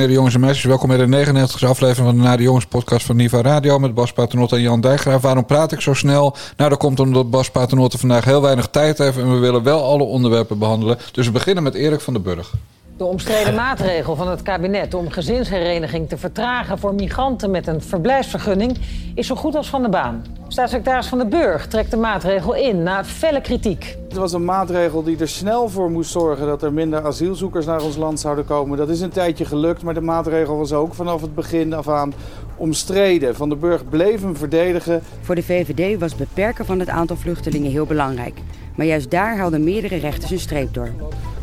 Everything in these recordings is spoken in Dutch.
Heren, jongens en meisjes, welkom bij de 99e aflevering van de Na de Jongens podcast van Niva Radio met Bas Paternotte en Jan Dijkgraaf. Waarom praat ik zo snel? Nou, dat komt omdat Bas Paternotte vandaag heel weinig tijd heeft en we willen wel alle onderwerpen behandelen. Dus we beginnen met Erik van den Burg. De omstreden maatregel van het kabinet om gezinshereniging te vertragen voor migranten met een verblijfsvergunning is zo goed als van de baan. Staatssecretaris Van den Burg trekt de maatregel in na felle kritiek. Het was een maatregel die er snel voor moest zorgen dat er minder asielzoekers naar ons land zouden komen. Dat is een tijdje gelukt, maar de maatregel was ook vanaf het begin af aan omstreden. Van den Burg bleef hem verdedigen. Voor de VVD was beperken van het aantal vluchtelingen heel belangrijk. Maar juist daar haalden meerdere rechters een streep door.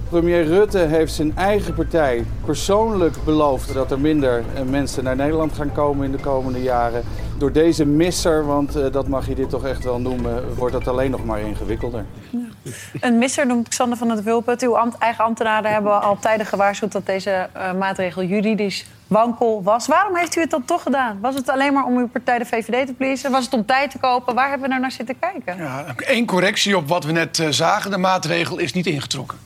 Premier Rutte heeft zijn eigen partij persoonlijk beloofd dat er minder eh, mensen naar Nederland gaan komen in de komende jaren. Door deze misser, want eh, dat mag je dit toch echt wel noemen, wordt het alleen nog maar ingewikkelder. Een misser noemt Xander van het Wulpet. Uw ambt- eigen ambtenaren hebben al tijden gewaarschuwd dat deze eh, maatregel juridisch wankel was. Waarom heeft u het dan toch gedaan? Was het alleen maar om uw partij de VVD te pleasen? Was het om tijd te kopen? Waar hebben we nou naar zitten kijken? Ja, Eén correctie op wat we net eh, zagen. De maatregel is niet ingetrokken.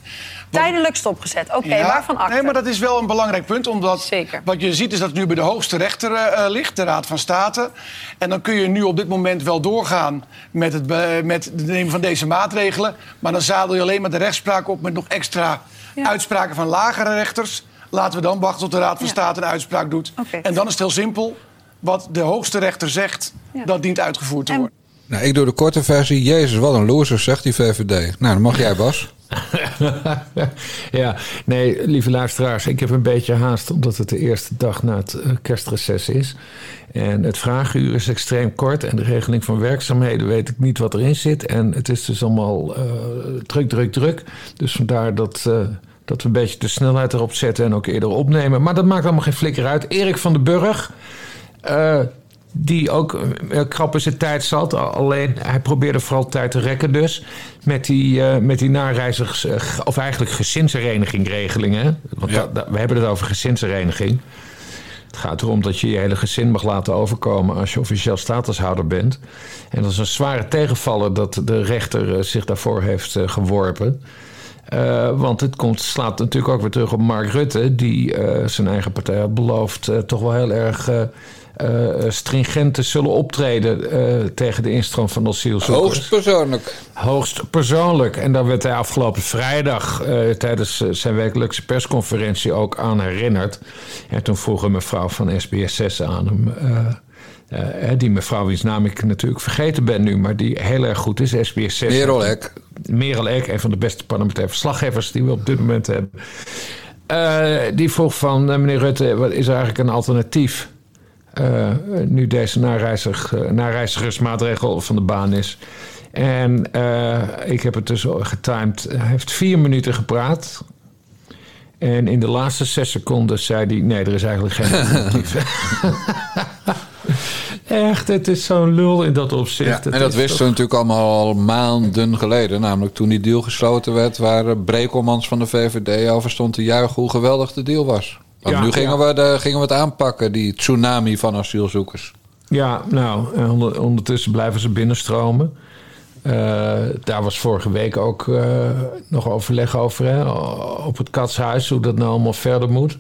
Tijdelijk stopgezet. Oké, Ja, waarvan acte? Nee, maar dat is wel een belangrijk punt. Omdat Zeker. wat je ziet is dat het nu bij de hoogste rechter eh, eh, ligt, de Raad van State. En dan kun je nu op dit moment wel doorgaan met het, met het nemen van deze maatregelen. Maar dan zadel je alleen maar de rechtspraak op met nog extra Ja. uitspraken van lagere rechters. Laten we dan wachten tot de Raad van Ja. State een uitspraak doet. En dan is het heel simpel. Wat de hoogste rechter zegt, Ja. dat dient uitgevoerd te En- worden. Nou, ik doe de korte versie. Jezus, wat een loser, zegt die VVD. Nou, dan mag jij, Bas. ja, nee, lieve luisteraars, ik heb een beetje haast omdat het de eerste dag na het eh, kerstreces is. En het vraaguur is extreem kort en de regeling van werkzaamheden weet ik niet wat erin zit. En het is dus allemaal eh, druk, druk, druk. Dus vandaar dat, eh, dat we een beetje de snelheid erop zetten en ook eerder opnemen. Maar dat maakt allemaal geen flikker uit. Erik van den Burg. eh, die ook eh, krap in zijn tijd zat. Alleen hij probeerde vooral tijd te rekken dus. Met die, eh, met die nareizigers... eh, of eigenlijk gezinsherenigingregelingen. Want Ja. dat- dat- we hebben het over gezinshereniging. Het gaat erom dat je je hele gezin mag laten overkomen... als je officieel statushouder bent. En dat is een zware tegenvaller... dat de rechter zich daarvoor heeft geworpen... Want het komt, slaat natuurlijk ook weer terug op Mark Rutte, die zijn eigen partij had beloofd toch wel heel erg eh, eh, stringent te zullen optreden eh, tegen de instroom van asielzoekers. Hoogst persoonlijk. Hoogst persoonlijk. En daar werd hij afgelopen vrijdag tijdens zijn wekelijkse persconferentie ook aan herinnerd. En toen vroeg een mevrouw van SBS6 aan hem. die mevrouw wiens naam ik natuurlijk vergeten ben nu, maar die heel erg goed is, SBS6. Merel Eck. Merel een van de beste parlementaire verslaggevers die we op dit moment hebben. Die vroeg van, meneer Rutte, wat is er eigenlijk een alternatief? Eh, nu deze nareiziger, eh, nareizigersmaatregel van de baan is. En eh, ik heb het dus getimed. Hij heeft vier minuten gepraat. En in de laatste zes seconden zei hij... nee, er is eigenlijk geen alternatief. Echt, het is zo'n lul in dat opzicht. Ja, Het en dat is wisten we natuurlijk allemaal al maanden geleden. Namelijk toen die deal gesloten werd... waar Brekelmans van de VVD over stond te juichen... hoe geweldig de deal was. Want Ja, nu gingen, ja. we de, gingen we het aanpakken, die tsunami van asielzoekers. Ja, nou, onder- ondertussen blijven ze binnenstromen. Eh, daar was vorige week ook eh, nog overleg over hè, op het katshuis, hoe dat nou allemaal verder moet.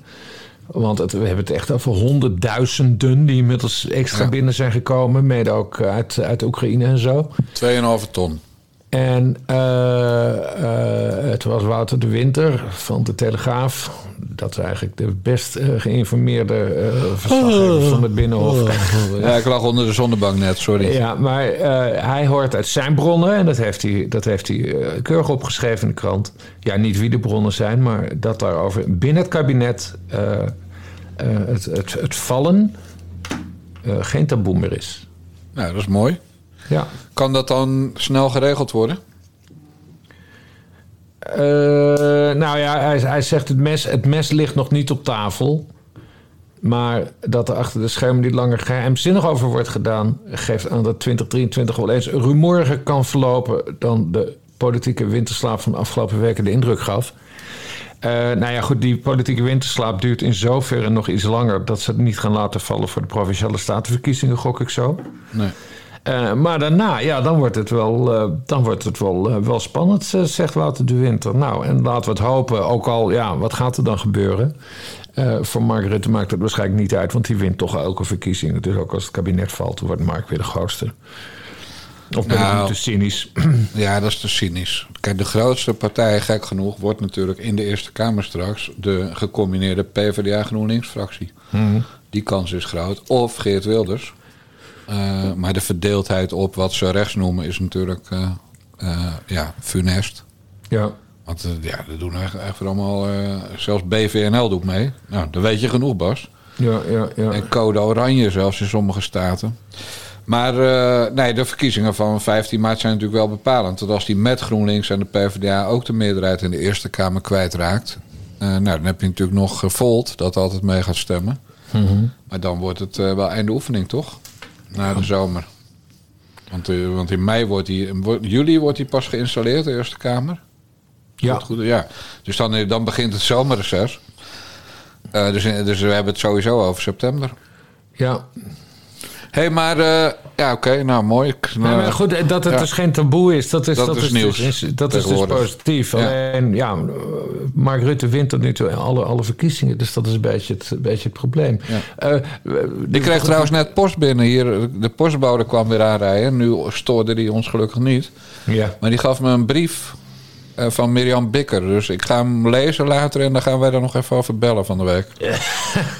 Want het, we hebben het echt over honderdduizenden die inmiddels extra Ja. binnen zijn gekomen, mede ook uit, uit Oekraïne en zo. 2,5 ton. En eh, eh, het was Wouter de Winter van de Telegraaf. Dat is eigenlijk de best eh, geïnformeerde eh verslaggever van het Binnenhof. Ja, ik lag onder de zonnebank net, sorry. Ja, maar eh, hij hoort uit zijn bronnen, en dat heeft hij, dat heeft hij keurig opgeschreven in de krant. Ja, niet wie de bronnen zijn, maar dat daarover binnen het kabinet eh, eh, het, het, het vallen eh, geen taboe meer is. Nou, dat is mooi. Ja. Kan dat dan snel geregeld worden? Eh, nou ja, hij, hij zegt het mes, het mes ligt nog niet op tafel. Maar dat er achter de schermen niet langer geheimzinnig over wordt gedaan... geeft aan dat 2023 wel eens rumoeriger kan verlopen... dan de politieke winterslaap van de afgelopen weken de indruk gaf. Eh, nou ja, goed, die politieke winterslaap duurt in zoverre nog iets langer... dat ze het niet gaan laten vallen voor de Provinciale Statenverkiezingen, gok ik zo. Nee. Eh, maar daarna, ja, dan wordt het wel, eh, dan wordt het wel, eh, wel spannend, zegt Wouter de Winter. Nou, en laten we het hopen. Ook al, ja, wat gaat er dan gebeuren? Voor Mark Rutte maakt het waarschijnlijk niet uit, want die wint toch elke verkiezing. Dus ook als het kabinet valt, dan wordt Mark weer de grootste. Of ben Nou. te cynisch? Ja, dat is te cynisch. Kijk, de grootste partij, gek genoeg, wordt natuurlijk in de Eerste Kamer straks de gecombineerde PvdA-GroenLinks-fractie. Die kans is groot. Of Geert Wilders. Eh, maar de verdeeldheid op wat ze rechts noemen is natuurlijk eh, eh, ja, funest. ja. Want ja, dat doen echt, echt allemaal... zelfs BVNL doet mee. Nou, dan weet je genoeg, Bas. Ja, ja, ja. En code oranje zelfs in sommige staten. Maar nee, de verkiezingen van 15 maart zijn natuurlijk wel bepalend. Dat als die met GroenLinks en de PvdA ook de meerderheid in de Eerste Kamer kwijtraakt... nou, dan heb je natuurlijk nog Volt dat altijd mee gaat stemmen. Maar dan wordt het wel einde oefening, toch? Na de zomer. Want, eh, want in mei wordt die, wordt- juli wordt die pas geïnstalleerd, de Eerste Kamer. Ja. Goed, goed, ja. Dus dan, eh, dan begint het zomerreces. Eh, dus, dus we hebben het sowieso over september. ja. Hé, hey, maar eh, ja, oké, nou mooi. Ik, maar goed, eh, dat het dus geen taboe is, dat is, Dat dat is nieuws dus, dat is dus positief. Alleen, ja, Mark Rutte wint tot nu toe alle, alle verkiezingen, dus dat is een beetje het, een beetje het probleem. Ik kreeg trouwens net post binnen hier. De postbode kwam weer aanrijden. Nu stoorde die ons gelukkig niet. Ja. Maar die gaf me een brief van Mirjam Bikker. Dus ik ga hem lezen later en dan gaan wij er nog even over bellen van de week.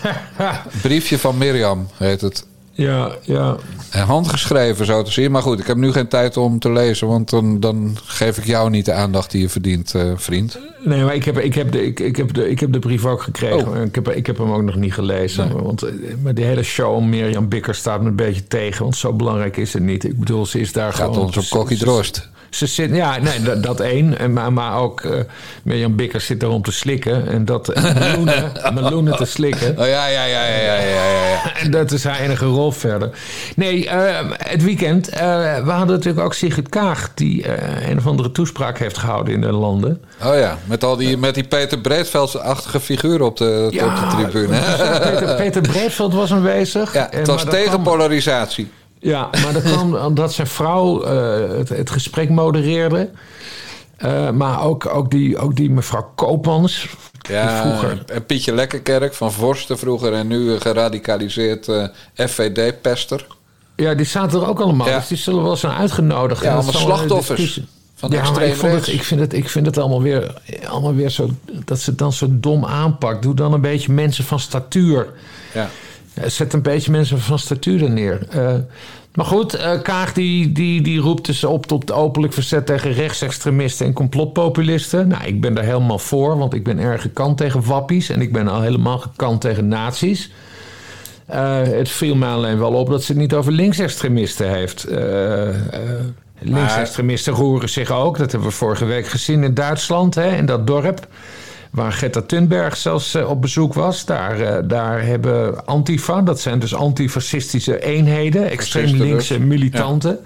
Briefje van Mirjam heet het. Ja, ja. En handgeschreven zo te zien. Maar goed, ik heb nu geen tijd om te lezen. Want dan, dan geef ik jou niet de aandacht die je verdient, eh, vriend. Nee, maar ik heb, ik, heb de, ik, ik, heb de, ik heb de brief ook gekregen. Oh. Ik, heb, ik heb hem ook nog niet gelezen. Want eh, maar die hele show om Mirjam Bikker staat me een beetje tegen. Want zo belangrijk is het niet. Ik bedoel, ze is daar Gaat gewoon... ons op kokkie drost. Ze zit, ja, nee, dat, dat één. En Maar, maar ook eh Mirjam Bikker zit daar om te slikken. En dat en meloenen, meloenen te slikken. Oh ja, ja, ja, ja, ja, ja, ja. En dat is haar enige rol verder. Nee, eh, het weekend. eh, we hadden natuurlijk ook Sigrid Kaag... die een of andere toespraak heeft gehouden in de landen. Oh ja, met, al die, met die Peter Breedveld-achtige figuren op de, op de tribune. Peter, Peter Breedveld was aanwezig. Ja, En- het was tegen polarisatie. Ja, maar dat kwam omdat zijn vrouw eh, het, het gesprek modereerde. Eh, maar ook, ook, die, ook die mevrouw Koopmans. Ja, vroeger. en Pietje Lekkerkerk van Vorsten vroeger en nu geradicaliseerd eh, FVD-pester. Ja, die zaten er ook allemaal. Ja. Dus die zullen wel zijn uitgenodigd. Ja, allemaal slachtoffers van de ja, maar ik, vond het, ik, vind het, ik vind het allemaal weer, allemaal weer zo... dat ze het dan zo dom aanpakt. Doe dan een beetje mensen van statuur. Ja. Zet een beetje mensen van statuur er neer. Eh, maar goed, eh, Kaag die, die, die roept dus op tot openlijk verzet tegen rechtsextremisten en complotpopulisten. Nou, ik ben daar helemaal voor, want ik ben erg gekant tegen wappies en ik ben al helemaal gekant tegen nazi's. Eh, het viel me alleen wel op dat ze het niet over linksextremisten heeft. Linksextremisten roeren zich ook. Dat hebben we vorige week gezien in Duitsland, hè, in dat dorp. Waar Greta Thunberg zelfs eh, op bezoek was. Daar, eh, daar hebben Antifa, dat zijn dus antifascistische eenheden, extreem Fascisten linkse dus. militanten.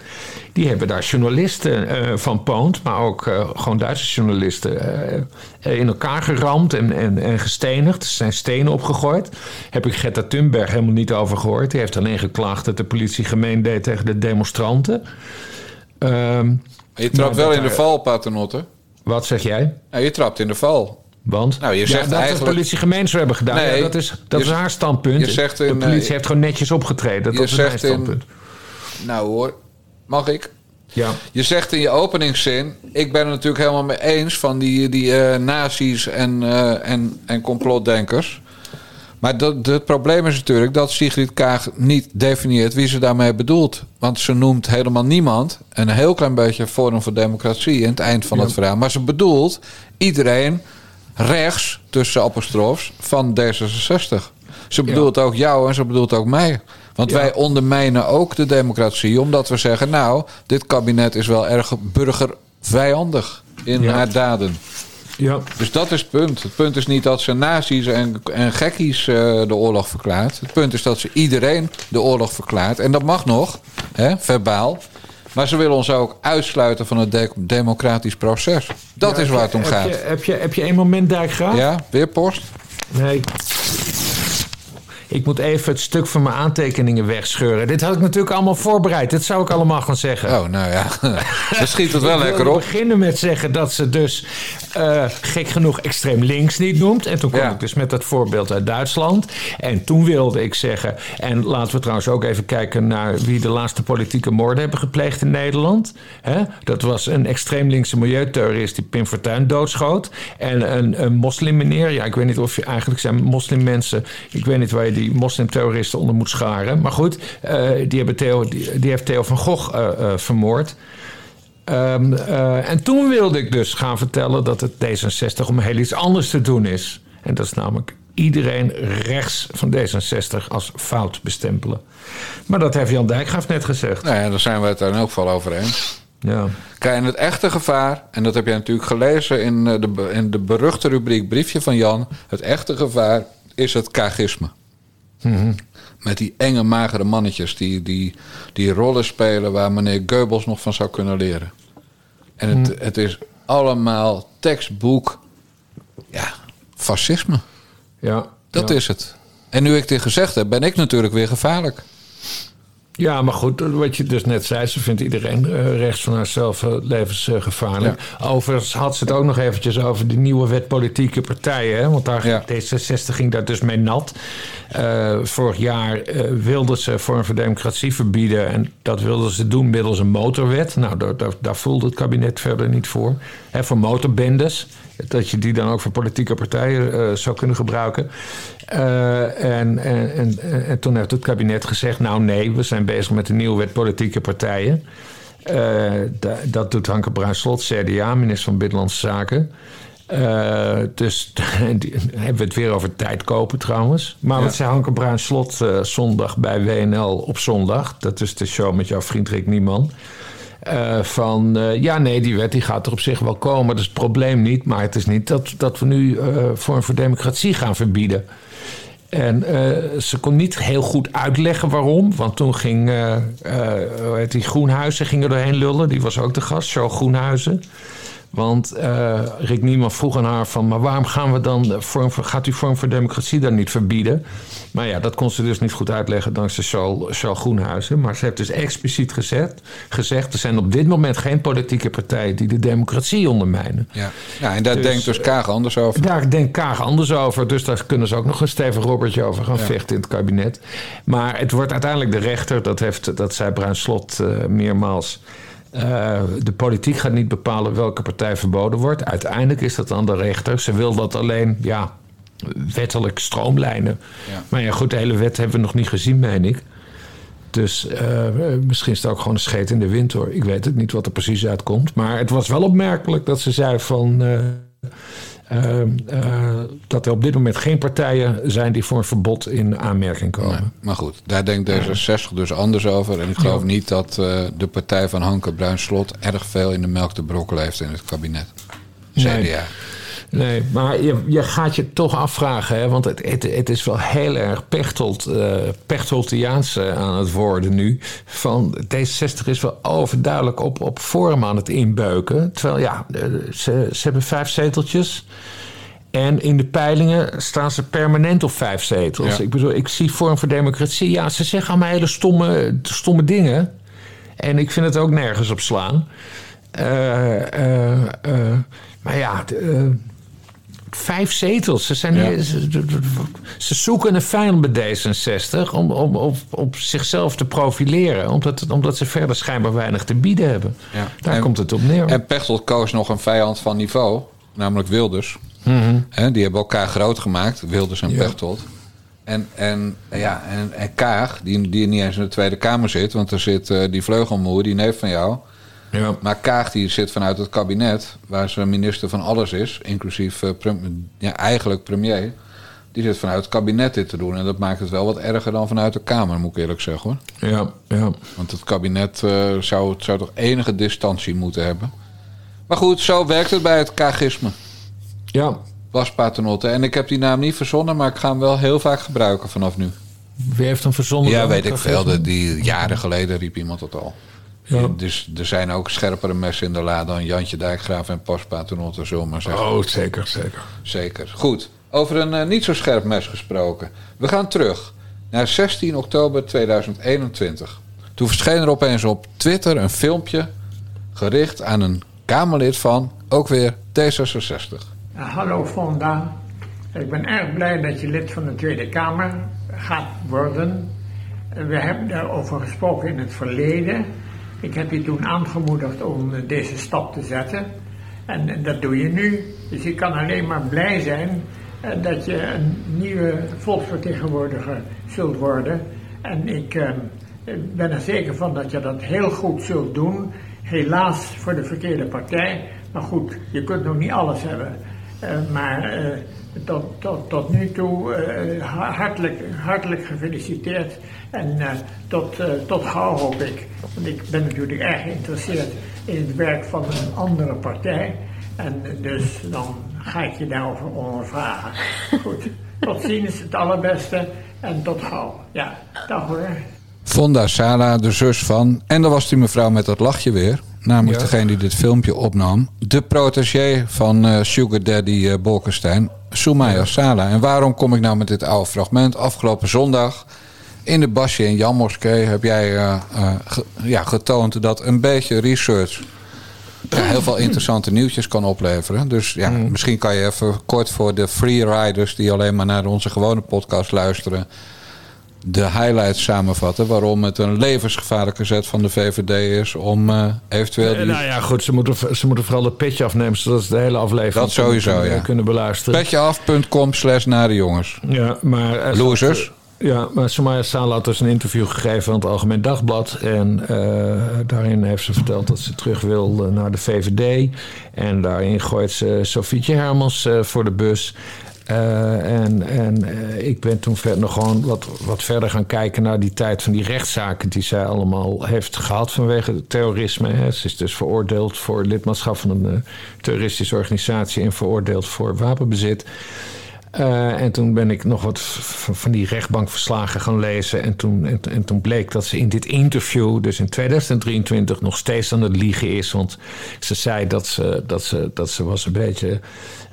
Die hebben daar journalisten eh, van Poont, maar ook gewoon Duitse journalisten, in elkaar geramd en, en, en gestenigd. Er zijn stenen opgegooid. Heb ik Greta Thunberg helemaal niet over gehoord. Die heeft alleen geklaagd dat de politie gemeen deed tegen de demonstranten. Ehm, Je trapt Maar wel in de val, Paternotte. wat zeg jij? Ja, je trapt in de val. Want Nou, je ja, zegt dat eigenlijk- de politie gemeen zou hebben gedaan. Nee, ja, dat is, dat je- is haar standpunt. je zegt in, de politie eh, heeft gewoon netjes opgetreden. Dat is in- standpunt. Nou hoor, mag ik? Ja. Je zegt in je openingszin, ik ben het natuurlijk helemaal mee eens van die, die eh nazi's en, eh, en, en complotdenkers. Maar dat, het probleem is natuurlijk dat Sigrid Kaag niet definieert wie ze daarmee bedoelt. Want ze noemt helemaal niemand. Een heel klein beetje Forum voor Democratie in het eind van het verhaal. Maar ze bedoelt iedereen rechts, tussen apostrofs, van D66. Ze bedoelt ook jou en ze bedoelt ook mij. Want wij ondermijnen ook de democratie. Omdat we zeggen, nou, dit kabinet is wel erg burgervijandig in Ja. haar daden. Ja. Dus dat is het punt. Het punt is niet dat ze nazi's en, en gekkies eh, de oorlog verklaart. Het punt is dat ze iedereen de oorlog verklaart. En dat mag nog, hè, verbaal. Maar ze willen ons ook uitsluiten van het de- democratisch proces. Dat is waar het om heb gaat. Je, heb, je, heb je één moment, Dijkgraaf? Ja, weer post? Nee. Ik moet even het stuk van mijn aantekeningen wegscheuren. Dit had ik natuurlijk allemaal voorbereid. Dit zou ik allemaal gaan zeggen. Oh, nou ja. Dan schiet het wel lekker op. beginnen met zeggen dat ze dus eh, gek genoeg extreem links niet noemt. En toen kwam Ja. ik dus met dat voorbeeld uit Duitsland. En toen wilde ik zeggen... en laten we trouwens ook even kijken naar... wie de laatste politieke moorden hebben gepleegd in Nederland. Hè? Dat was een extreem linkse milieutheorist die Pim Fortuyn doodschoot. En een, een moslimmeneer. Ja, ik weet niet of je eigenlijk zijn moslimmensen... ik weet niet waar je die moslimterroristen onder moet scharen. Maar goed, eh, die, hebben Theo, die, die heeft Theo van Gogh eh, vermoord. Ehm, eh, en toen wilde ik dus gaan vertellen dat het D66 om heel iets anders te doen is. En dat is namelijk iedereen rechts van D66 als fout bestempelen. Maar dat heeft Jan Dijkgraaf net gezegd. Nou ja, daar zijn we het in elk geval over eens. Ja. Kijk, en het echte gevaar, en dat heb jij natuurlijk gelezen in eh, de, in de beruchte rubriek Briefje van Jan. Het echte gevaar is het kagisme. Met die enge, magere mannetjes die, die, die rollen spelen waar meneer Goebbels nog van zou kunnen leren. En het, het is allemaal tekstboek, ja, fascisme. Ja, Dat ja. is het. En nu ik dit gezegd heb, ben ik natuurlijk weer gevaarlijk. Ja, maar goed, wat je dus net zei, ze vindt iedereen eh, rechts van haarzelf eh, levensgevaarlijk. Overigens had ze het ook nog eventjes over die nieuwe wet politieke partijen. Hè? Want daar, Ja. D66 ging daar dus mee nat. Eh, vorig jaar eh, wilden ze Vorm voor Democratie verbieden. En dat wilden ze doen middels een motorwet. Nou, daar, daar, daar voelde het kabinet verder niet voor. Hè, voor motorbendes. Dat je die dan ook voor politieke partijen zou kunnen gebruiken. En, en, en, en toen heeft het kabinet gezegd: Nou, nee, we zijn bezig met een nieuwe wet politieke partijen. Eh, da- dat doet Hanke Bruinslot, CDA, minister van Binnenlandse Zaken. Eh, dus die, hebben we het weer over tijd kopen trouwens. Maar wat zei Hanke Bruinslot eh zondag bij WNL op zondag? Dat is de show met jouw vriend Rick Nieman. Van ja, nee, die wet die gaat er op zich wel komen. Dat is het probleem niet. Maar het is niet dat, dat we nu eh Vorm voor Democratie gaan verbieden. En eh, ze kon niet heel goed uitleggen waarom. Want toen ging eh, eh, die Groenhuizen ging er doorheen lullen. Die was ook de gast, show Groenhuizen. Want eh, Rick Nieman vroeg aan haar van... maar waarom gaan we dan vorm voor, gaat u Vorm voor Democratie dan niet verbieden? Maar ja, dat kon ze dus niet goed uitleggen dankzij Charles, Charles Groenhuizen. Maar ze heeft dus expliciet gezegd, gezegd... er zijn op dit moment geen politieke partijen die de democratie ondermijnen. Ja, ja en daar Dus, denkt dus Kaag anders over. Daar denkt Kaag anders over. Dus daar kunnen ze ook nog een stevig robbertje over gaan vechten in het kabinet. Maar het wordt uiteindelijk de rechter, dat, heeft, dat zei Bruin Slot eh, meermaals. Eh, de politiek gaat niet bepalen welke partij verboden wordt. Uiteindelijk is dat dan de rechter. Ze wil dat alleen ja, wettelijk stroomlijnen. Ja. Maar ja, goed, de hele wet hebben we nog niet gezien, meen ik. Dus eh, misschien is het ook gewoon een scheet in de wind hoor. Ik weet het niet wat er precies uitkomt. Maar het was wel opmerkelijk dat ze zei van. eh, eh, eh, dat er op dit moment geen partijen zijn die voor een verbod in aanmerking komen. Nee, maar goed, daar denkt D66 dus anders over. En ik geloof niet dat eh, de partij van Hanke Bruinslot erg veel in de melk te brokkelen heeft in het kabinet. CDA. Nee. Nee, maar je, je gaat je toch afvragen, hè, want het, het, het is wel heel erg Pechtold, eh, aan het worden nu. Van D66 is wel overduidelijk op, op vorm aan het inbeuken. Terwijl ja, eh, ze, ze hebben vijf zeteltjes. En in de peilingen staan ze permanent op vijf zetels. Ja. Ik bedoel, ik zie Vorm voor Democratie. Ja, ze zeggen allemaal hele stomme, stomme dingen. En ik vind het ook nergens op slaan. Maar ja, vijf zetels. Ze, zijn Ja. ze, ze zoeken een vijand bij D66 om, om op, op zichzelf te profileren. Omdat, omdat ze verder schijnbaar weinig te bieden hebben. Ja. Daar En- komt het op neer. En Pechtold koos nog een vijand van niveau, namelijk Wilders. Hè, die hebben elkaar groot gemaakt, Wilders en Ja. Pechtold. En, en, ja, en, en Kaag, die, die niet eens in de Tweede Kamer zit, want er zit eh, die vleugelmoer, die neef van jou. Ja. Maar Kaag die zit vanuit het kabinet, waar ze minister van alles is, inclusief eh, ja, eigenlijk premier. Die zit vanuit het kabinet dit te doen. En dat maakt het wel wat erger dan vanuit de Kamer, moet ik eerlijk zeggen hoor. Ja, ja. Want het kabinet eh, zou, zou toch enige distantie moeten hebben. Maar goed, zo werkt het bij het kagisme. ja. Bas Paternotte. En ik heb die naam niet verzonnen, maar ik ga hem wel heel vaak gebruiken vanaf nu. Wie heeft hem verzonnen? Ja, weet ik veel. Die, jaren geleden riep iemand dat al. Ja. Dus er zijn ook scherpere messen in de la dan Jantje Dijkgraaf en Paternotte, zullen we maar zeggen. Oh, zeker, zeker. Zeker. Goed. Over een eh, niet zo scherp mes gesproken. We gaan terug naar 16 oktober 2021. Toen verscheen er opeens op Twitter een filmpje gericht aan een Kamerlid van, ook weer D66. hallo Fonda. Ik ben erg blij dat je lid van de Tweede Kamer gaat worden. We hebben daarover gesproken in het verleden. Ik heb je toen aangemoedigd om deze stap te zetten. En dat doe je nu. Dus je kan alleen maar blij zijn eh, dat je een nieuwe volksvertegenwoordiger zult worden. En ik eh, ben er zeker van dat je dat heel goed zult doen. Helaas voor de verkeerde partij. Maar goed, je kunt nog niet alles hebben. Uh, maar tot, tot, tot nu toe uh, hartelijk, hartelijk gefeliciteerd. En tot, tot gauw hoop ik. Want ik ben natuurlijk erg geïnteresseerd in het werk van een andere partij. En dus dan ga ik je daarover ondervragen. Goed, tot ziens, het allerbeste en tot gauw. Ja, dag hoor. Fonda Sala, de zus van. En dan was die mevrouw met dat lachje weer. Namelijk Ja. degene die dit filmpje opnam. De protégé van eh, Sugar Daddy eh Bolkestein, Soumaya Sala. En waarom kom ik nou met dit oude fragment? Afgelopen zondag in de Basje en Jan Moskee heb jij eh, ge- ja, getoond dat een beetje research ja, heel veel interessante nieuwtjes kan opleveren. Dus ja, misschien kan je even kort voor de freeriders die alleen maar naar onze gewone podcast luisteren. De highlights samenvatten waarom het een levensgevaarlijke zet van de VVD is om eh, eventueel die Nou ja, goed, ze moeten, ze moeten vooral het petje afnemen... zodat ze de hele aflevering Dat sowieso, kunnen, ja. kunnen beluisteren. petjeaf.com slash nare jongens. Ja, maar... er Losers. eh, Ja, maar Samaya Sala had dus een interview gegeven aan het Algemeen Dagblad. En eh, daarin heeft ze verteld dat ze terug wil eh, naar de VVD. En daarin gooit ze Sofietje Hermans eh, voor de bus. Eh, en en eh, ik ben toen ver, nog gewoon wat, wat verder gaan kijken naar die tijd van die rechtszaken die zij allemaal heeft gehad vanwege het terrorisme. Hè. Ze is dus veroordeeld voor lidmaatschap van een eh, terroristische organisatie en veroordeeld voor wapenbezit. Eh, en toen ben ik nog wat van die rechtbankverslagen gaan lezen. En toen, en, en toen bleek dat ze in dit interview, dus in 2023, nog steeds aan het liegen is. Want ze zei dat ze, dat ze, dat ze was een beetje.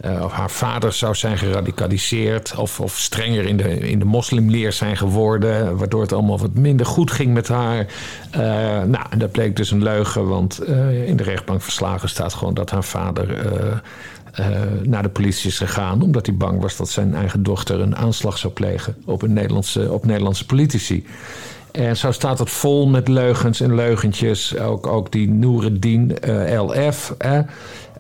eh, of haar vader zou zijn geradicaliseerd. Of, of strenger in de, in de moslimleer zijn geworden. Waardoor het allemaal wat minder goed ging met haar. Eh, nou, en dat bleek dus een leugen. Want in de rechtbankverslagen staat gewoon dat haar vader. Eh, naar de politie is gegaan. omdat hij bang was dat zijn eigen dochter een aanslag zou plegen op, een Nederlandse, op Nederlandse politici. En zo staat het vol met leugens en leugentjes. Ook, ook die Noereddin eh, LF.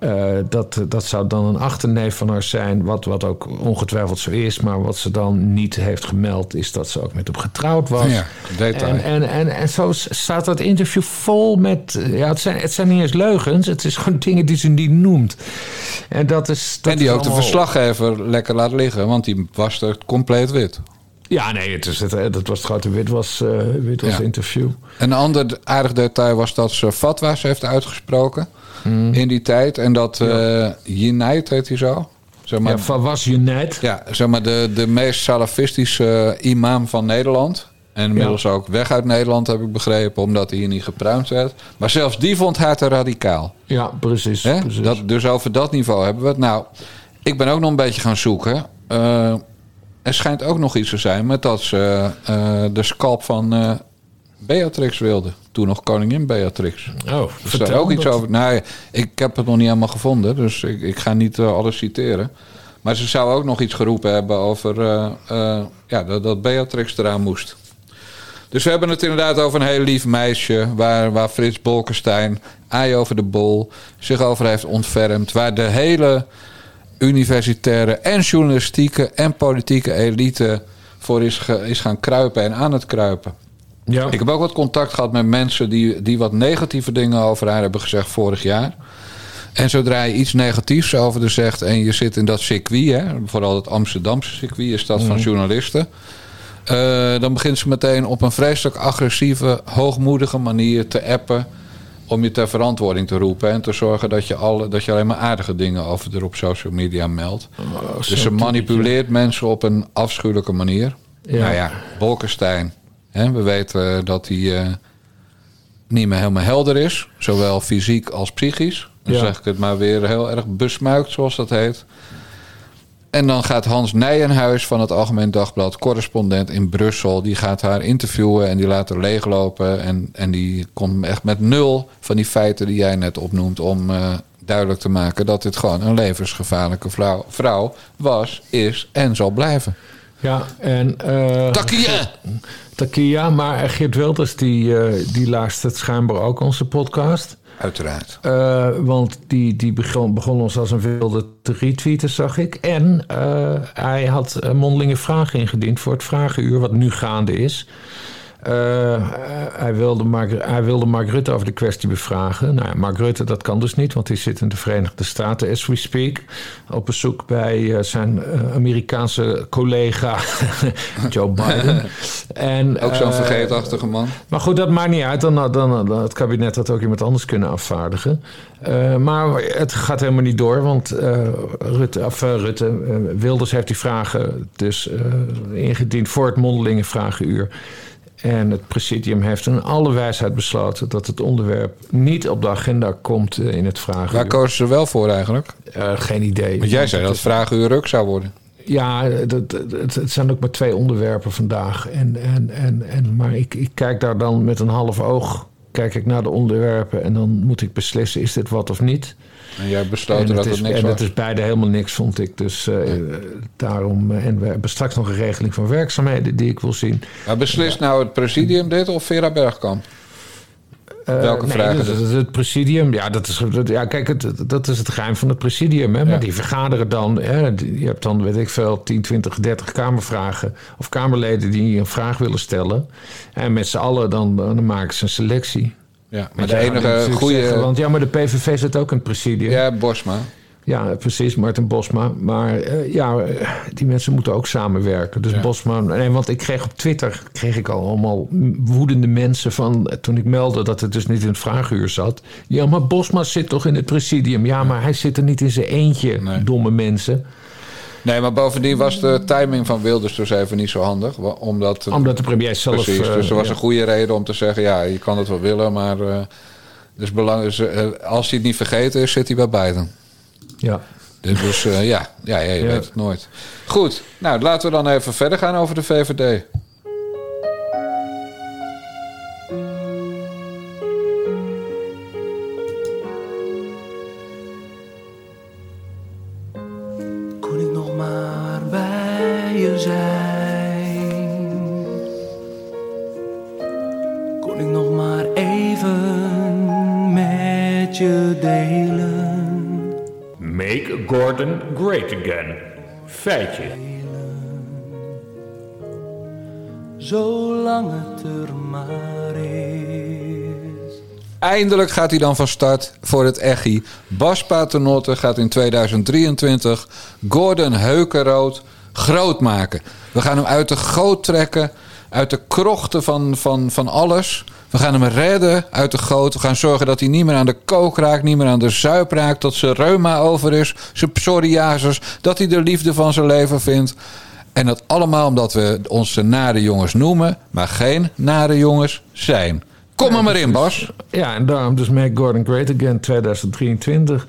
Eh, dat, dat zou dan een achterneef van haar zijn. Wat, wat ook ongetwijfeld zo is. Maar wat ze dan niet heeft gemeld. is dat ze ook met hem getrouwd was. Ja, detail. En, en, en, en zo staat dat interview vol met. eh, Ja, het, zijn, het zijn niet eens leugens. Het is gewoon dingen die ze niet noemt. En dat is. Dat en die ook de verslaggever lekker laat liggen, want die was er compleet wit. Ja, nee, het is het, eh, dat was het grote witwas, eh witwas Ja. interview. Een ander aardig detail was dat ze fatwa's heeft uitgesproken in die tijd. En dat eh Unite heet hij zo. Zeg maar, Ja, was Unite. Ja, zeg maar de, de meest salafistische imam van Nederland. En inmiddels ook weg uit Nederland, heb ik begrepen, omdat hij hier niet gepruimd werd. Maar zelfs die vond haar te radicaal. Ja, precies. Dat, dus over dat niveau hebben we het. Nou, ik ben ook nog een beetje gaan zoeken. Er schijnt ook nog iets te zijn met dat ze eh, de scalp van eh, Beatrix wilde. Toen nog koningin Beatrix. oh, Er staat vertel ook iets dat. over. Nou, ik heb het nog niet helemaal gevonden, dus ik, ik ga niet eh, alles citeren. Maar ze zou ook nog iets geroepen hebben over ja, dat, dat Beatrix eraan moest. Dus we hebben het inderdaad over een heel lief meisje. Waar, waar Frits Bolkestein, Aai over de bol, zich over heeft ontfermd. Waar de hele universitaire en journalistieke en politieke elite voor is, ge- is gaan kruipen en aan het kruipen. Ja. Ik heb ook wat contact gehad met mensen die, die wat negatieve dingen over haar hebben gezegd vorig jaar. En zodra je iets negatiefs over haar zegt en je zit in dat circuit, hè, vooral het Amsterdamse circuit, is dat van journalisten. eh, dan begint ze meteen op een vreselijk agressieve, hoogmoedige manier te appen. Om je ter verantwoording te roepen en te zorgen dat je, alle, dat je alleen maar aardige dingen over haar op social media meldt. dus ze manipuleert mensen op een afschuwelijke manier. Ja. Nou ja, Bolkestein. Hè, we weten dat hij eh, niet meer helemaal helder is. Zowel fysiek als psychisch. Dan Ja. zeg ik het maar weer heel erg besmuikt, zoals dat heet. En dan gaat Hans Nijenhuis van het Algemeen Dagblad, correspondent in Brussel, die gaat haar interviewen en die laat haar leeglopen. En, en die komt echt met nul van die feiten die jij net opnoemt om eh, duidelijk te maken dat dit gewoon een levensgevaarlijke vrouw, vrouw was, is en zal blijven. Ja, en... eh, Takia! Takia, maar Geert Wilders die, eh, die luistert schijnbaar ook onze podcast. Uiteraard. Eh, want die, die begon, begon ons als een wilde te retweeten, zag ik. En eh, hij had mondelinge vragen ingediend voor het vragenuur, wat nu gaande is. Eh, hij, wilde Mark, hij wilde Mark Rutte over de kwestie bevragen. Nou, Mark Rutte, dat kan dus niet, want hij zit in de Verenigde Staten, as we speak. Op bezoek bij eh, zijn eh, Amerikaanse collega Joe Biden. en, Ook zo'n vergeetachtige man. maar goed, dat maakt niet uit. Dan, dan, dan het kabinet had ook iemand anders kunnen afvaardigen. Maar het gaat helemaal niet door, want eh, Rutte, of, Rutte Wilders heeft die vragen dus ingediend voor het mondelinge vragenuur. En het presidium heeft in alle wijsheid besloten dat het onderwerp niet op de agenda komt eh, in het vragenuur. Waar kozen ze wel voor eigenlijk? Eh, geen idee. Want jij zei dat het vragenuur ruk zou worden. Ja, dat, dat- het, het zijn ook maar twee onderwerpen vandaag. En, en, en, en, maar ik, ik kijk daar dan met een half oog kijk ik naar de onderwerpen... en dan moet ik beslissen, is dit wat of niet? En jij besloten en dat het het is, niks en was. het is beide helemaal niks, vond ik. Dus eh, daarom... eh, en we hebben straks nog een regeling van werkzaamheden die ik wil zien. Maar beslist nou het presidium dit of Vera Bergkamp? Eh, Welke nee, vragen? dat is het presidium. Ja, dat is, dat, ja kijk, het, dat is het geheim van het presidium. Hè? Maar die vergaderen dan. Hè? die- Je hebt dan, weet ik veel, 10, 20, 30 Kamervragen. Of Kamerleden die een vraag willen stellen. En met z'n allen dan, dan maken ze een selectie. Ja, maar de enige goede... zeggen, want ja, maar de PVV zit ook in het presidium. Ja, Ja, Bosma. precies, Martin Bosma. Maar eh, ja, eh, die mensen moeten ook samenwerken. Dus Ja. Bosma... Nee, want ik kreeg op Twitter kreeg ik al allemaal woedende mensen van... eh, toen ik meldde dat het dus niet in het vraaguur zat. Ja, maar Bosma zit toch in het presidium? Ja, maar hij zit er niet in zijn eentje, Nee. domme mensen. Nee, maar bovendien was de timing van Wilders dus even niet zo handig. Omdat, Omdat de premier zelf... Precies, eh, dus er was ja. een goede reden om te zeggen... ja, je kan het wel willen, maar... eh dus belang, dus, eh, als hij het niet vergeten is, zit hij bij Biden. Ja. Dus, eh, ja, ja, ja, je Ja. weet het nooit. Goed, nou laten we dan even verder gaan over de VVD. Feitje. Zolang het er maar is. Eindelijk gaat hij dan van start voor het Echi. Bas Paternotte gaat in 2023 Gordon Heukenrood groot maken. We gaan hem uit de goot trekken, uit de krochten van, van, van alles. We gaan hem redden uit de goot. We gaan zorgen dat hij niet meer aan de kook raakt, niet meer aan de zuip raakt. Dat zijn reuma over is, zijn psoriasis. Dat hij de liefde van zijn leven vindt. En dat allemaal omdat we ons de nare jongens noemen, maar geen nare jongens zijn. Kom er maar in, Bas. Ja, en daarom dus Make Gordon Great Again 2023.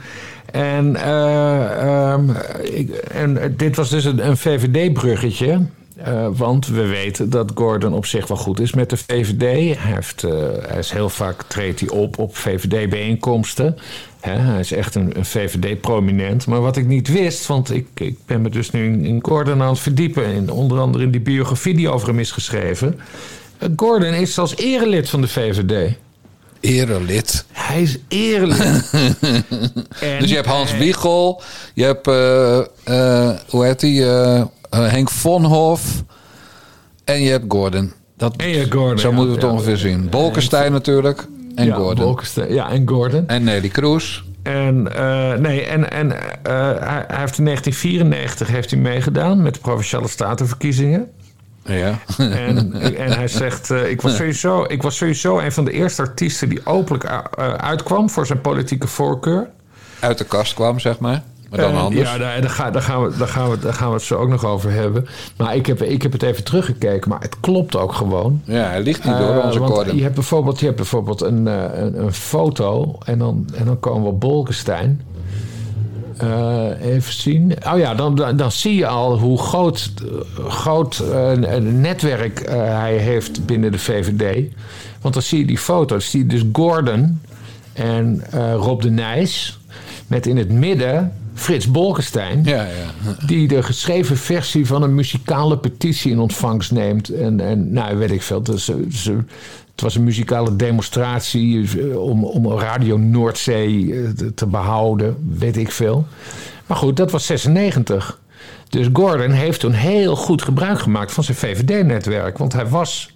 En, eh, ehm, ik, en dit was dus een, een VVD-bruggetje. Eh, want we weten dat Gordon op zich wel goed is met de VVD. Hij, heeft, eh, hij is heel vaak treedt hij op op VVD-bijeenkomsten. Hij is echt een, een VVD-prominent. Maar wat ik niet wist, want ik, ik ben me dus nu in, in Gordon aan het verdiepen. En onder andere in die biografie die over hem is geschreven. Eh, Gordon is zelfs erelid van de VVD. Erelid. Hij is. En, Dus je hebt Hans Wiegel, je hebt, hoe heet eh, eh, Henk Vonhof en je hebt Gordon. Dat, En je hebt Gordon, zo ja, moeten we het ja. ongeveer zien. Bolkestein natuurlijk en ja, Gordon. Bolkestein, ja, en Gordon. En Nelly Kroes. En, eh, nee, en, en eh, hij, hij heeft in 1994 heeft hij meegedaan met de Provinciale Statenverkiezingen. Ja. En, en hij zegt, eh, ik, was sowieso, ik was sowieso een van de eerste artiesten die openlijk eh, uitkwam voor zijn politieke voorkeur. Uit de kast kwam, zeg maar. Maar dan Eh, anders. Ja, daar, daar, ga- daar, gaan we, daar, gaan we, daar gaan we het zo ook nog over hebben. Maar ik heb, ik heb het even teruggekeken, maar het klopt ook gewoon. Ja, hij ligt niet door Eh, onze want. Je hebt bijvoorbeeld, je hebt bijvoorbeeld een, eh, een, een foto en dan, en dan komen we op Bolkestein. Even zien. Oh ja, dan, dan, dan zie je al hoe groot, groot een netwerk hij heeft binnen de VVD. Want dan zie je die foto's. Zie je dus Gordon en Rob de Nijs. Met in het midden Frits Bolkestein. Ja, ja. Die de geschreven versie van een muzikale petitie in ontvangst neemt. En, en nou, weet ik veel. Dus, ze- het was een muzikale demonstratie eh, om, om Radio Noordzee eh, te behouden. Weet ik veel. Maar goed, dat was 96. Dus Gordon heeft toen heel goed gebruik gemaakt van zijn VVD-netwerk. Want hij was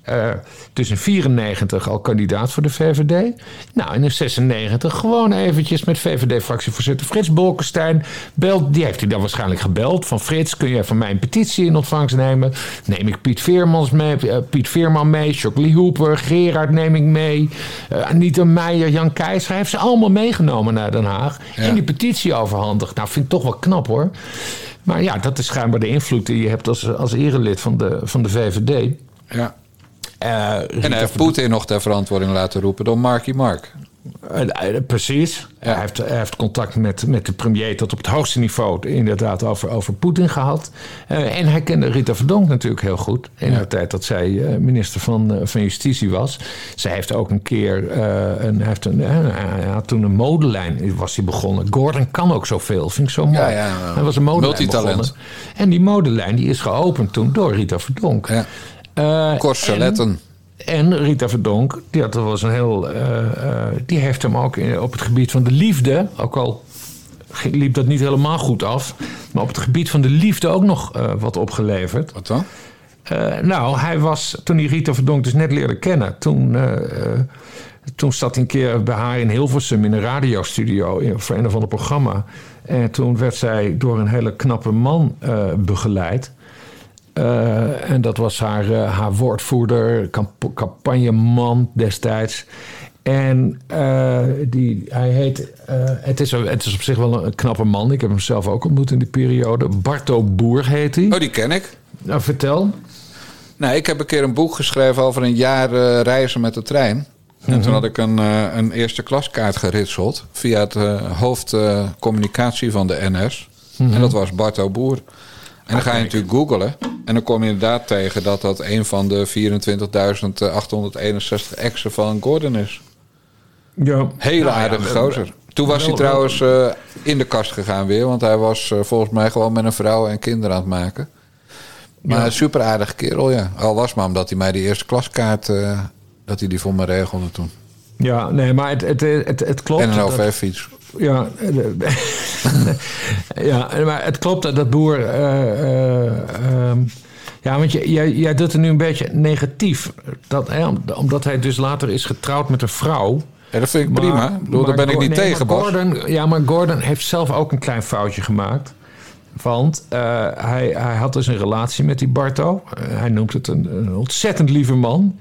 dus in 94 al kandidaat voor de VVD. Nou, en in 96 gewoon eventjes met VVD-fractievoorzitter Frits Bolkestein. Belt, die heeft hij dan waarschijnlijk gebeld. Van Frits, kun jij van mij een petitie in ontvangst nemen? Neem ik Piet Veermans mee, eh, Piet Veerman mee, Jocely Hooper, Gerard neem ik mee. eh, Anita Meijer, Jan Keijs. Hij heeft ze allemaal meegenomen naar Den Haag. En die petitie overhandigd. Nou, vind ik toch wel knap hoor. Maar ja, dat is schijnbaar de invloed die je hebt als, als erelid van de, van de VVD. ja. Eh, En hij heeft Poetin nog ter verantwoording laten roepen door Marky Mark. Eh, eh, precies. Hij, heeft, hij heeft contact met, met de premier tot op het hoogste niveau inderdaad over, over Poetin gehad. Eh, en hij kende Rita Verdonk natuurlijk heel goed. In de tijd dat zij minister van, van Justitie was. Zij heeft ook een keer, eh, een, heeft een, hij had toen een modelijn was hij begonnen. Gordon kan ook zoveel, vind ik zo mooi. Ja, ja. hij was een modelijn Multitalent. begonnen. En die modelijn die is geopend toen door Rita Verdonk. Ja. Corseletten. En Rita Verdonk, die, had, dat was een heel, eh, eh, die heeft hem ook op het gebied van de liefde, ook al liep dat niet helemaal goed af, maar op het gebied van de liefde ook nog eh, wat opgeleverd. Wat dan? Nou, hij was, toen hij Rita Verdonk dus net leerde kennen, toen, eh, toen zat hij een keer bij haar in Hilversum in een radiostudio in- voor een of ander programma. En toen werd zij door een hele knappe man begeleid. Eh, en dat was haar, eh, haar woordvoerder, camp- campagneman destijds. En eh, die, hij heet, het, is, het is op zich wel een knappe man. Ik heb hem zelf ook ontmoet in die periode. Barto Boer heet hij. Oh, die ken ik. Nou, vertel. Nou, ik heb een keer een boek geschreven over een jaar reizen met de trein. En toen had ik een, een eerste klaskaart geritseld via het eh, hoofd eh, communicatie van de NS. En dat was Barto Boer. En dan ga je natuurlijk googlen. En dan kom je inderdaad tegen dat dat een van de 24.861 exen van Gordon is. Ja. Hele Nou aardige we- gozer. Toen was hij trouwens eh, in de kast gegaan weer. Want hij was eh, volgens mij gewoon met een vrouw en kinderen aan het maken. Maar Ja. super aardige kerel, ja. Al was maar omdat hij mij die eerste klaskaart... eh, dat hij die voor me regelde toen. Ja, nee, maar het, het, het, het klopt. en een dat- OV-fiets. Ja, eh, ja, maar het klopt dat dat boer. eh, eh, ehm, ja, want je, jij, jij doet het nu een beetje negatief. Dat, hè, om- omdat hij dus later is getrouwd met een vrouw. Ja, dat vind ik Maar- prima. Bedoel, daar ben ik niet nee, tegen, Bas. Gordon, ja, maar Gordon heeft zelf ook een klein foutje gemaakt. Want hij, hij had dus een relatie met die Barto. Hij noemt het een, een ontzettend lieve man.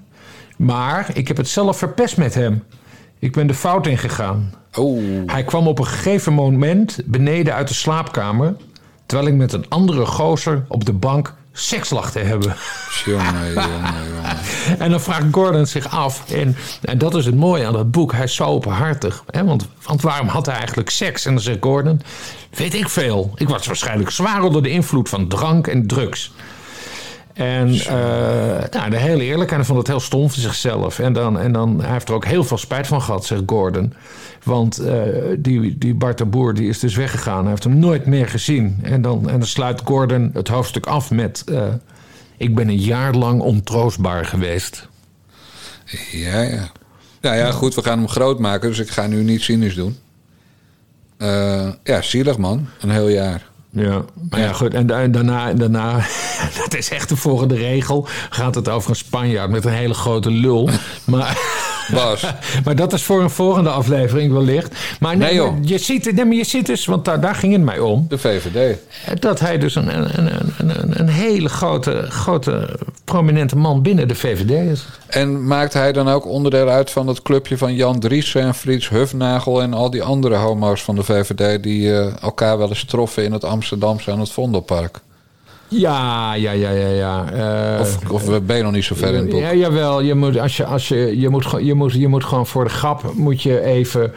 Maar ik heb het zelf verpest met hem. Ik ben de fout ingegaan. Oh, Hij kwam op een gegeven moment beneden uit de slaapkamer... terwijl ik met een andere gozer op de bank seks lag te hebben. jongen, jongen, jongen. En dan vraagt Gordon zich af, en, en dat is het mooie aan dat boek, hij is zo openhartig. Hè? Want, want waarom had hij eigenlijk seks? En dan zegt Gordon, weet ik veel. Ik was waarschijnlijk zwaar onder de invloed van drank en drugs. En eh, nou, de hele eerlijk, en hij vond het heel stom van zichzelf. En, dan, en dan, hij heeft er ook heel veel spijt van gehad, zegt Gordon. Want eh, die, die Bart de Boer die is dus weggegaan. Hij heeft hem nooit meer gezien. En dan, en dan sluit Gordon het hoofdstuk af met... eh, ik ben een jaar lang ontroostbaar geweest. Ja, ja. Nou ja, goed, we gaan hem groot maken. Dus ik ga nu niet cynisch doen. Ja, zielig man. Een heel jaar. Ja, maar ja, goed. En, da- en daarna, daarna, dat is echt de volgende regel, gaat het over een Spanjaard met een hele grote lul. Maar, Bas. maar dat is voor een volgende aflevering wellicht. Maar nee, Nee, joh. je ziet, nee, maar je ziet dus, want daar, daar ging het mij om, De VVD. dat hij dus een, een, een, een, een hele grote, grote, prominente man binnen de VVD is. En maakt hij dan ook onderdeel uit van het clubje van Jan Driessen en Frits Hufnagel en al die andere homo's van de VVD die eh, elkaar wel eens troffen in het Amsterdamse aan het Vondelpark? Ja, ja, ja, ja, ja. Eh, Of, of ben je nog niet zo ver in het boek? Ja, jawel. Je moet, als je, als je, je, moet, gewoon- je, moet, je moet gewoon voor de grap moet je even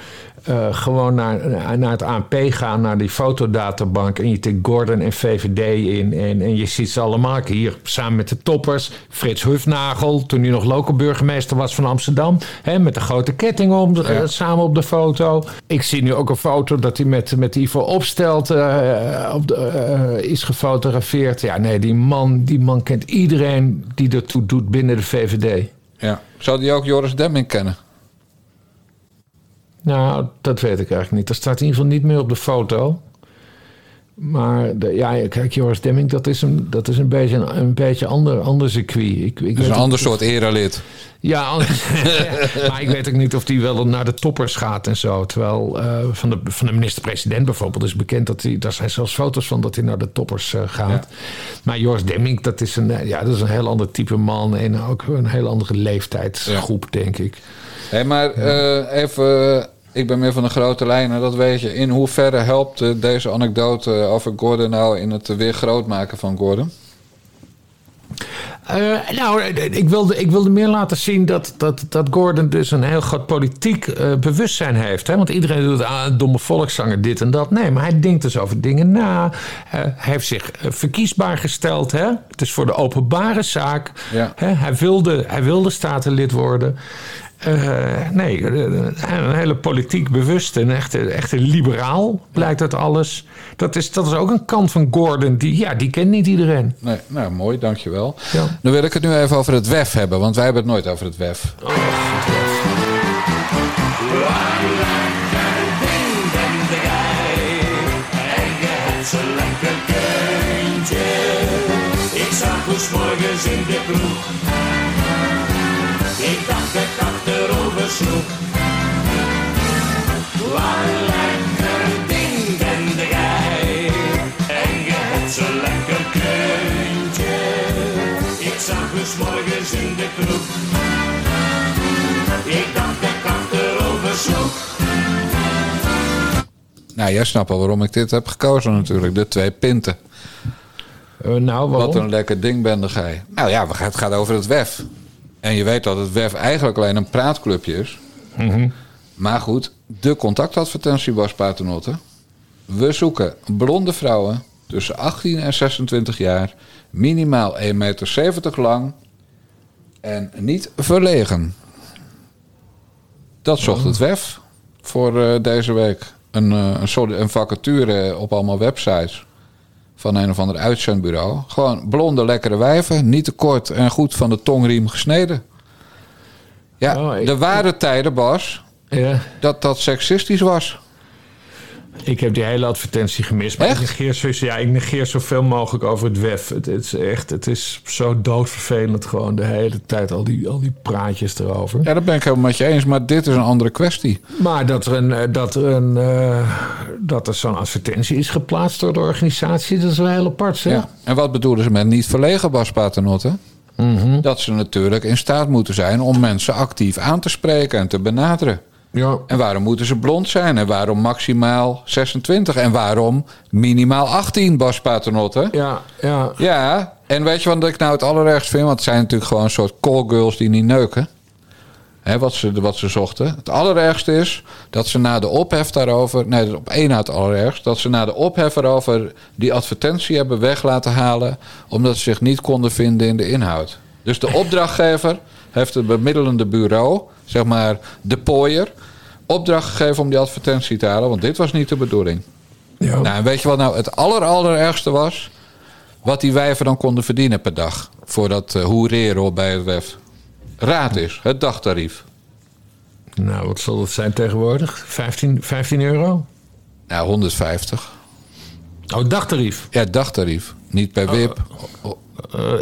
eh, gewoon naar, naar het ANP gaan, naar die fotodatabank. En je tikt Gordon en VVD in. En, en je ziet ze allemaal hier samen met de toppers. Frits Hufnagel, toen hij nog lokale burgemeester was van Amsterdam. Hè, met de grote ketting om, eh, samen op de foto. Ik zie nu ook een foto dat hij met, met Ivo Opstelt eh, op de, is gefotografeerd. Ja, nee, die man, die man kent iedereen die ertoe doet binnen de VVD. Ja. Zou die ook Joris Demming kennen? Nou, dat weet ik eigenlijk niet. Dat staat in ieder geval niet meer op de foto. Maar de, ja, kijk, Joris Demming, dat is een, dat is een beetje een, een beetje ander, ander circuit. Ik, ik Dus een ander soort erelid. Ja, maar ik weet ook niet of die wel naar de toppers gaat en zo. Terwijl eh, van, de, van de minister-president bijvoorbeeld is bekend dat hij... Daar zijn zelfs foto's van dat hij naar de toppers eh, gaat. Maar Joris Demming, dat is, een, ja, dat is een heel ander type man. En ook een heel andere leeftijdsgroep, denk ik. Hé, maar eh, even, ik ben meer van de grote lijnen, dat weet je. In hoeverre helpt eh, deze anekdote over Gordon nou in het weer groot maken van Gordon? Eh, nou, ik wilde, ik wilde meer laten zien dat, dat, dat Gordon dus een heel groot politiek eh, bewustzijn heeft. Hè? Want iedereen doet ah, domme volkszanger, dit en dat. Nee, maar hij denkt dus over dingen na. Eh, hij heeft zich eh, verkiesbaar gesteld. Hè? Het is voor de openbare zaak. Ja. Hè? Hij, wilde, hij wilde statenlid worden. Eh, nee, eh, een hele politiek bewust en echt, echt een liberaal blijkt uit alles. Dat is, dat is ook een kant van Gordon, die, ja, die kent niet iedereen. Nee, nou mooi, dankjewel. Ja. Dan wil ik het nu even over het WEF hebben, want wij hebben het nooit over het WEF. Kuntje. Ik zag morgens in de kroeg. Wat een lekker ding ben jij. En je hebt zo'n lekker kuntje. Ik zag hoe 's morgens in de kroeg. Ik dacht dat ik achterover sloeg. Nou, jij snapt al waarom ik dit heb gekozen natuurlijk. De twee pinten. Eh, nou, waarom? Wat een lekker ding ben gij. Nou ja, het gaat over het WEF. En je weet dat het WEF eigenlijk alleen een praatclubje is. Mhm. Maar goed, de contactadvertentie was Paternotte. We zoeken blonde vrouwen tussen 18 en 26 jaar. Minimaal 1,70 meter lang. En niet verlegen. Dat zocht het WEF voor eh, deze week. Een, eh, een, vacature op allemaal websites van een of ander uitzendbureau. Gewoon blonde, lekkere wijven. Niet te kort en goed van de tongriem gesneden. Ja, Oh, ik- er waren tijden, Bas, Ja, dat dat seksistisch was. Ik heb die hele advertentie gemist. Maar Echt? ik negeer, zo, ja, ik negeer zoveel mogelijk over het WEF. Het, het is echt, het is zo doodvervelend gewoon de hele tijd. Al die, al die praatjes erover. Ja, dat ben ik helemaal met je eens. Maar dit is een andere kwestie. Maar dat er, een, eh, dat er, een, eh, dat er zo'n advertentie is geplaatst door de organisatie, dat is wel heel apart. Zeg. Ja. En wat bedoelen ze met niet verlegen, Bas Paternotte? Dat ze natuurlijk in staat moeten zijn om mensen actief aan te spreken en te benaderen. Ja. En waarom moeten ze blond zijn? En waarom maximaal 26? En waarom minimaal 18, Bas Paternotte? Ja, ja. Ja, en weet je wat ik nou het allerergst vind? Want het zijn natuurlijk gewoon een soort callgirls die niet neuken. Hè, wat, ze, wat ze zochten. Het allerergste is dat ze na de ophef daarover... Nee, op één na het allerergst. Dat ze na de ophef erover die advertentie hebben weg laten halen... omdat ze zich niet konden vinden in de inhoud. Dus de opdrachtgever heeft het bemiddelende bureau... zeg maar de pooier... opdracht gegeven om die advertentie te halen. Want dit was niet de bedoeling. Ja. Nou, en weet je wat nou het aller, allerergste was? Wat die wijven dan konden verdienen per dag. Voor dat uh, hoereren bij het WEF. Raad is, het dagtarief. Nou, wat zal het zijn tegenwoordig? 15, 15 euro? Nou, 150. Oh, dagtarief. Ja, dagtarief. Niet per WIP. Oh,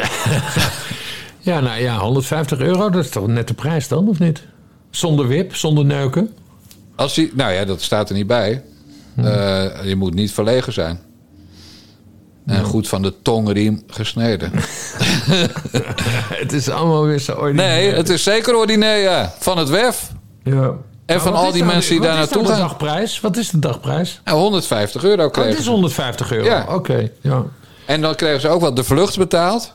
Ja, nou ja, 150 euro, dat is toch net de prijs dan, of niet? Zonder wip, zonder neuken. Als die, nou ja, dat staat er niet bij. Uh, je moet niet verlegen zijn. En goed van de tongriem gesneden. het is allemaal weer zo ordinair. Nee, het is zeker ordinair, ja. Van het WEF. Ja. En van Maar wat al die is nou mensen de- die daar Wat is naartoe nou de gaan. dagprijs? Wat is de dagprijs? Nou, 150 euro Oh, kregen het is ze. 150 euro. Ja. Oké, ja. En dan kregen ze ook wat de vlucht betaald.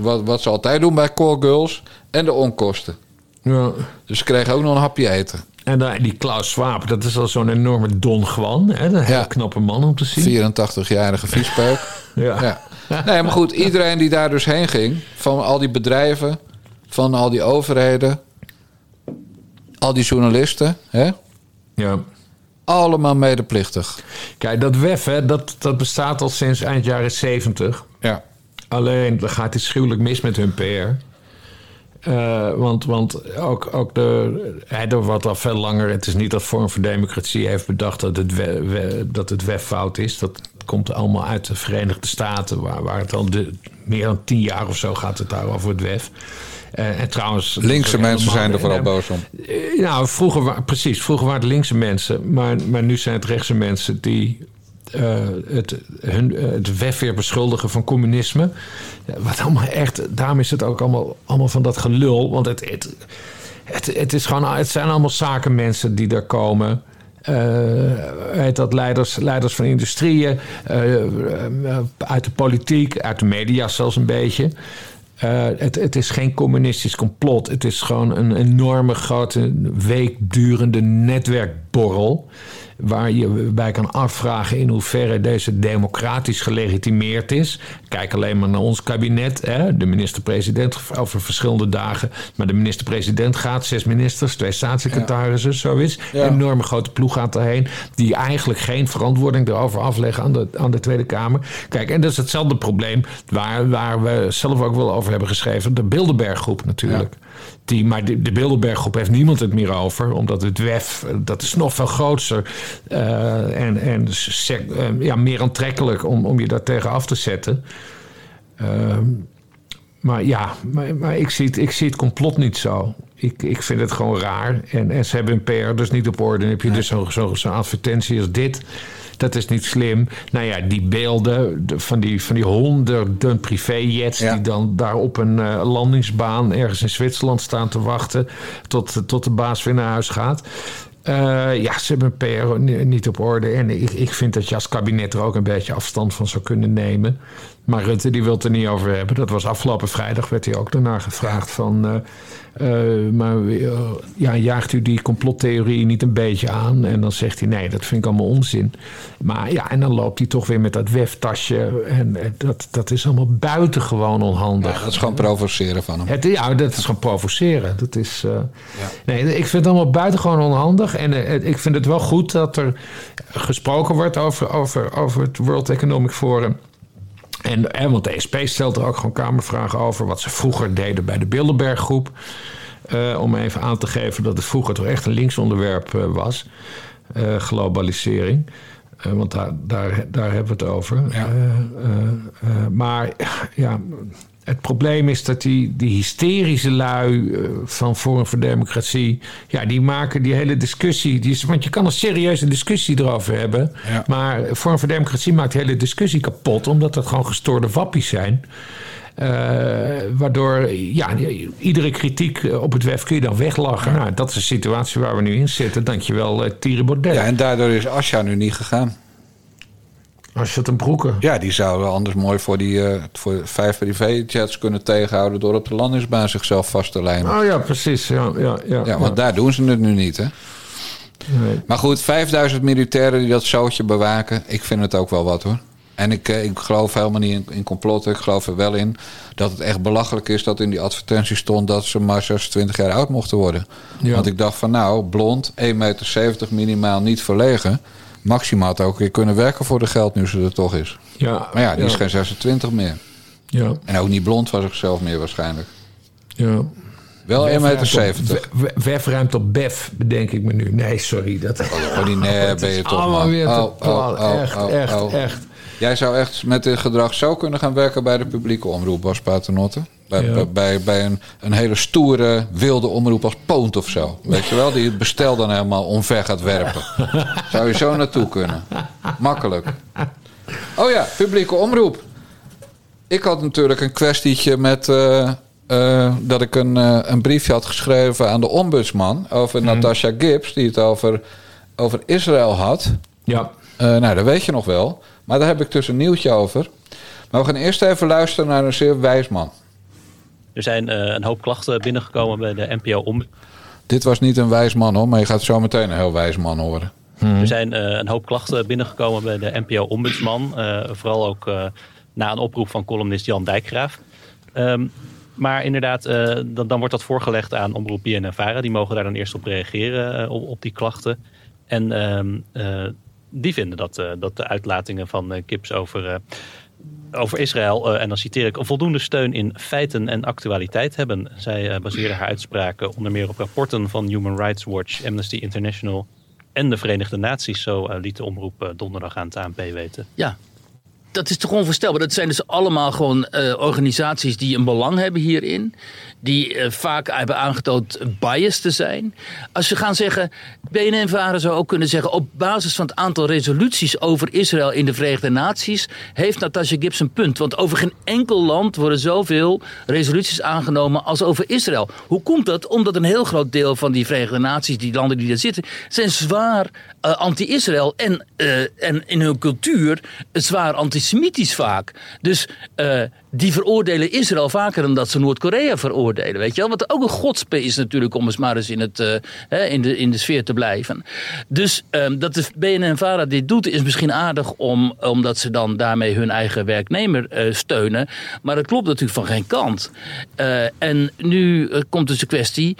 Wat, wat ze altijd doen bij call girls. En de onkosten. Ja. Dus ze kregen ook nog een hapje eten. En dan, die Klaus Schwab, dat is al zo'n enorme Don Juan. Hè? Een hele knappe man om te zien. 84-jarige viespeuk. Ja. ja. Nee, maar goed, iedereen die daar dus heen ging, van al die bedrijven, van al die overheden, al die journalisten, hè? Ja. Allemaal medeplichtig. Kijk, dat WEF, hè, dat, dat bestaat al sinds eind jaren 70. Ja. Alleen, dan gaat het schuwelijk mis met hun PR. Eh, want, want ook, ook de, hij doet wat al veel langer. Het is niet dat Vorm voor Democratie heeft bedacht dat het, we, we- dat het WEF fout is. Dat komt allemaal uit de Verenigde Staten, waar, waar het al de, meer dan tien jaar of zo gaat het daar over het WEF. Eh, en trouwens. Linkse mensen zijn er vooral boos om. eh, Nou, vroeger, wa- precies. Vroeger waren het linkse mensen. Maar, maar nu zijn het rechtse mensen die eh, het, hun, eh, het WEF weer beschuldigen van communisme. Wat allemaal echt... Daarom is het ook allemaal, allemaal van dat gelul. Want het, het, het, het, is gewoon, het zijn allemaal zakenmensen die daar komen... Heet dat leiders, leiders van industrieën, uit de politiek, uit de media zelfs een beetje. Het, het is geen communistisch complot. Het is gewoon een enorme grote week durende netwerkborrel. Waar je bij kan afvragen in hoeverre deze democratisch gelegitimeerd is. Kijk alleen maar naar ons kabinet. Hè? De minister-president over verschillende dagen. Maar de minister-president gaat, zes ministers, twee staatssecretarissen, zoiets. Ja. Een enorme grote ploeg gaat erheen. Die eigenlijk geen verantwoording erover afleggen aan de, aan de Tweede Kamer. Kijk, en dat is hetzelfde probleem waar, waar we zelf ook wel over hebben geschreven. De Bilderberggroep natuurlijk. Die, maar de, de Bilderberggroep heeft niemand het meer over. Omdat het WEF, eh, dat is nog veel groter. eh, en en eh, ja, meer aantrekkelijk om, om je daar tegen af te zetten. Ehm, maar ja, maar, maar ik, zie ik zie het complot niet zo. Ik, ik vind het gewoon raar. En, en ze hebben hun PR dus niet op orde. Dan heb je dus zo'n zo, advertentie als dit. Dat is niet slim. Nou ja, die beelden de- van die, van die honderden privéjets... die dan daar op een eh, landingsbaan ergens in Zwitserland staan te wachten... tot, tot de baas weer naar huis gaat. Eh, ja, ze hebben hun PR ni- niet op orde. En ik, ik vind dat je als kabinet er ook een beetje afstand van zou kunnen nemen. Maar Rutte die wil het er niet over hebben. Dat was afgelopen vrijdag, werd hij ook daarna gevraagd van... eh, eh, maar eh, ja, jaagt u die complottheorie niet een beetje aan? En dan zegt hij, nee, dat vind ik allemaal onzin. Maar ja, en dan loopt hij toch weer met dat weftasje. En dat, dat is allemaal buitengewoon onhandig. Dat is gewoon provoceren van hem. Het, ja, dat is gewoon provoceren. Dat is, eh, nee, ik vind het allemaal buitengewoon onhandig. En ik vind het wel goed dat er gesproken wordt over, over, over het World Economic Forum. En, en want de SP stelt er ook gewoon kamervragen over... wat ze vroeger deden bij de Bilderberggroep. Eh, om even aan te geven dat het vroeger toch echt een linksonderwerp eh, was. eh, globalisering. Want daar, daar, daar hebben we het over. Maar ja, het probleem is dat die, die hysterische lui eh, van Forum voor Democratie... ja, die maken die hele discussie... Die is, want je kan een serieuze discussie erover hebben... maar Forum voor Democratie maakt de hele discussie kapot... omdat het gewoon gestoorde wappies zijn... Eh, waardoor ja, iedere kritiek eh, op het WEF kun je dan weglachen. Nou, dat is de situatie waar we nu in zitten. Dankjewel, uh, Thierry Baudet. Ja, en daardoor is Asja nu niet gegaan. Asja ten Broeke? Ja, die zouden anders mooi voor, die, eh, voor vijf privéjets kunnen tegenhouden... door op de landingsbaan zichzelf vast te lijmen. Oh ja, precies. Ja, ja, ja, Ja, want daar doen ze het nu niet, hè? Nee. Maar goed, 5000 militairen die dat zootje bewaken... ik vind het ook wel wat, hoor. En ik, eh, ik geloof helemaal niet in, in complotten. Ik geloof er wel in dat het echt belachelijk is... dat in die advertentie stond dat ze maar 26 jaar oud mochten worden. Ja. Want ik dacht van nou, blond, 1,70 meter minimaal niet verlegen... Maxima had ook weer kunnen werken voor de geld nu ze er toch is. Ja, maar ja, die is geen 26 meer. Ja. En ook niet blond van zichzelf meer waarschijnlijk. Ja. Wel 1,70 meter. Wef- we- Wef ruimt op Bef, bedenk ik me nu. Nee, sorry. Dat, Oh, die nee, ben je toch allemaal man. weer te Oh, oh, plat. oh, Echt, echt, echt. Jij zou echt met dit gedrag zo kunnen gaan werken bij de publieke omroep, Bas Paternotte. Bij, Ja. bij, bij, bij een, een hele stoere, wilde omroep als Poont of zo. Weet je wel, die het bestel dan helemaal omver gaat werpen. Zou je zo naartoe kunnen. Makkelijk. Oh ja, publieke omroep. Ik had natuurlijk een kwestietje met... eh, eh, dat ik een, eh, een briefje had geschreven aan de ombudsman... over Natasha Gibbs, die het over, over Israël had. Ja. Nou, dat weet je nog wel. Maar daar heb ik dus een nieuwtje over. Maar we gaan eerst even luisteren naar een zeer wijs man. Er zijn eh, een hoop klachten binnengekomen bij de NPO om. Dit was niet een wijs man hoor, maar je gaat zo meteen een heel wijs man horen. Er zijn eh, een hoop klachten binnengekomen bij de NPO-ombudsman. eh, vooral ook eh, na een oproep van columnist Jan Dijkgraaf. Ehm, maar inderdaad, eh, dan, dan wordt dat voorgelegd aan Omroep BNNVARA. Die mogen daar dan eerst op reageren, op, op die klachten. En ehm, eh, die vinden dat, eh, dat de uitlatingen van eh, Kips over, eh, over Israël... en dan citeer ik, voldoende steun in feiten en actualiteit hebben. Zij baseerde haar uitspraken onder meer op rapporten van Human Rights Watch, Amnesty International... en de Verenigde Naties, zo liet de omroep donderdag aan het ANP weten. Ja, dat is toch onvoorstelbaar. Dat zijn dus allemaal gewoon eh, organisaties die een belang hebben hierin. Die eh, vaak hebben aangetoond bias te zijn. Als we gaan zeggen, BNN-varen zou ook kunnen zeggen... op basis van het aantal resoluties over Israël in de Verenigde Naties... heeft Natasha Gibbs een punt. Want over geen enkel land worden zoveel resoluties aangenomen als over Israël. Hoe komt dat? Omdat een heel groot deel van die Verenigde Naties, die landen die daar zitten... zijn zwaar eh, anti-Israël en, en in hun cultuur zwaar antisemitisch vaak. Dus eh, die veroordelen Israël vaker dan dat ze Noord-Korea veroordelen. Weet je wel? Wat ook een godspe is natuurlijk om eens maar eens in, het, eh, in, de, in de sfeer te blijven. Dus ehm, dat de BNN-VARA dit doet is misschien aardig om, omdat ze dan daarmee hun eigen werknemer eh, steunen. Maar dat klopt natuurlijk van geen kant. Eh, en nu komt dus de kwestie,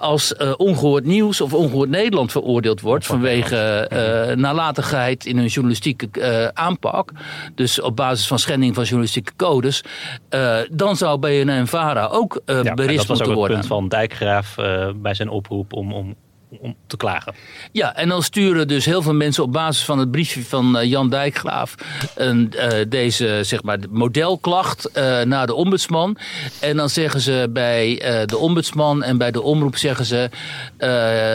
als eh, ongehoord nieuws of ongehoord Nederland veroordeeld wordt vanwege eh, nalatigheid in hun journalistieke aanpak, dus op basis van schending van journalistieke codes, eh, dan zou BNN-VARA ook eh Ja, en berispt dat was ook moeten het worden. punt van Dijkgraaf eh, bij zijn oproep om, om, om te klagen. Ja, en dan sturen dus heel veel mensen op basis van het briefje van eh, Jan Dijkgraaf een, eh, deze zeg maar, modelklacht eh, naar de ombudsman. En dan zeggen ze bij de ombudsman en bij de omroep zeggen ze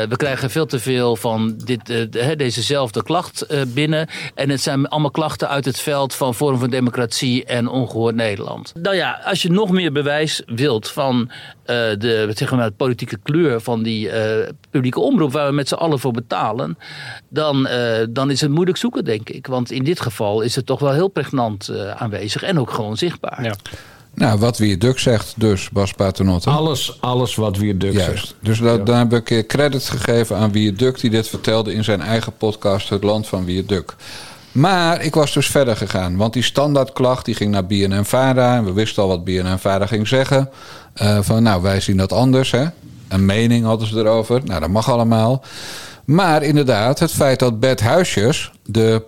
we krijgen veel te veel van dit, dezezelfde klacht binnen. En het zijn allemaal klachten uit het veld van Forum van Democratie en Ongehoord Nederland. Nou ja, als je nog meer bewijs wilt van de wat zeggen we, nou, politieke kleur van die eh, publieke omroep waar we met z'n allen voor betalen, dan, eh, dan is het moeilijk zoeken, denk ik. Want in dit geval is het toch wel heel pregnant eh, aanwezig en ook gewoon zichtbaar. Nou, wat wie Duk zegt dus, Bas Paternotte. Alles, alles wat wie Duk Juist. zegt. Dus dat, daar heb ik een keer credit gegeven aan wie Duk... die dit vertelde in zijn eigen podcast Het Land van Wie Duk. Maar ik was dus verder gegaan. Want die standaardklacht die ging naar BNN-VARA. En we wisten al wat BNN-VARA ging zeggen. Eh, van nou, wij zien dat anders. Hè? Een mening hadden ze erover. Nou, dat mag allemaal. Maar inderdaad, het feit dat Bert Huisjes... de,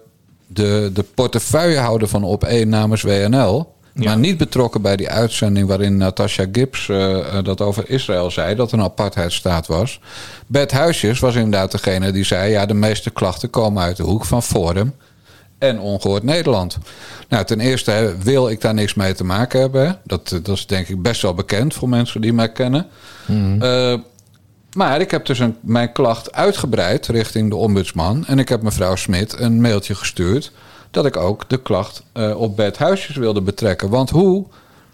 de, de portefeuillehouder van Op1 namens WNL... Maar niet betrokken bij die uitzending waarin Natasha Gibbs eh, eh, dat over Israël zei, dat een apartheidstaat was. Bert Huisjes was inderdaad degene die zei: ja, de meeste klachten komen uit de hoek van Forum en Ongehoord Nederland. Nou, ten eerste wil ik daar niks mee te maken hebben. Dat, eh, dat is denk ik best wel bekend voor mensen die mij kennen. Eh, maar ik heb dus een, mijn klacht uitgebreid richting de ombudsman. En ik heb mevrouw Smit een mailtje gestuurd. dat ik ook de klacht eh, op Bert Huisjes wilde betrekken. Want hoe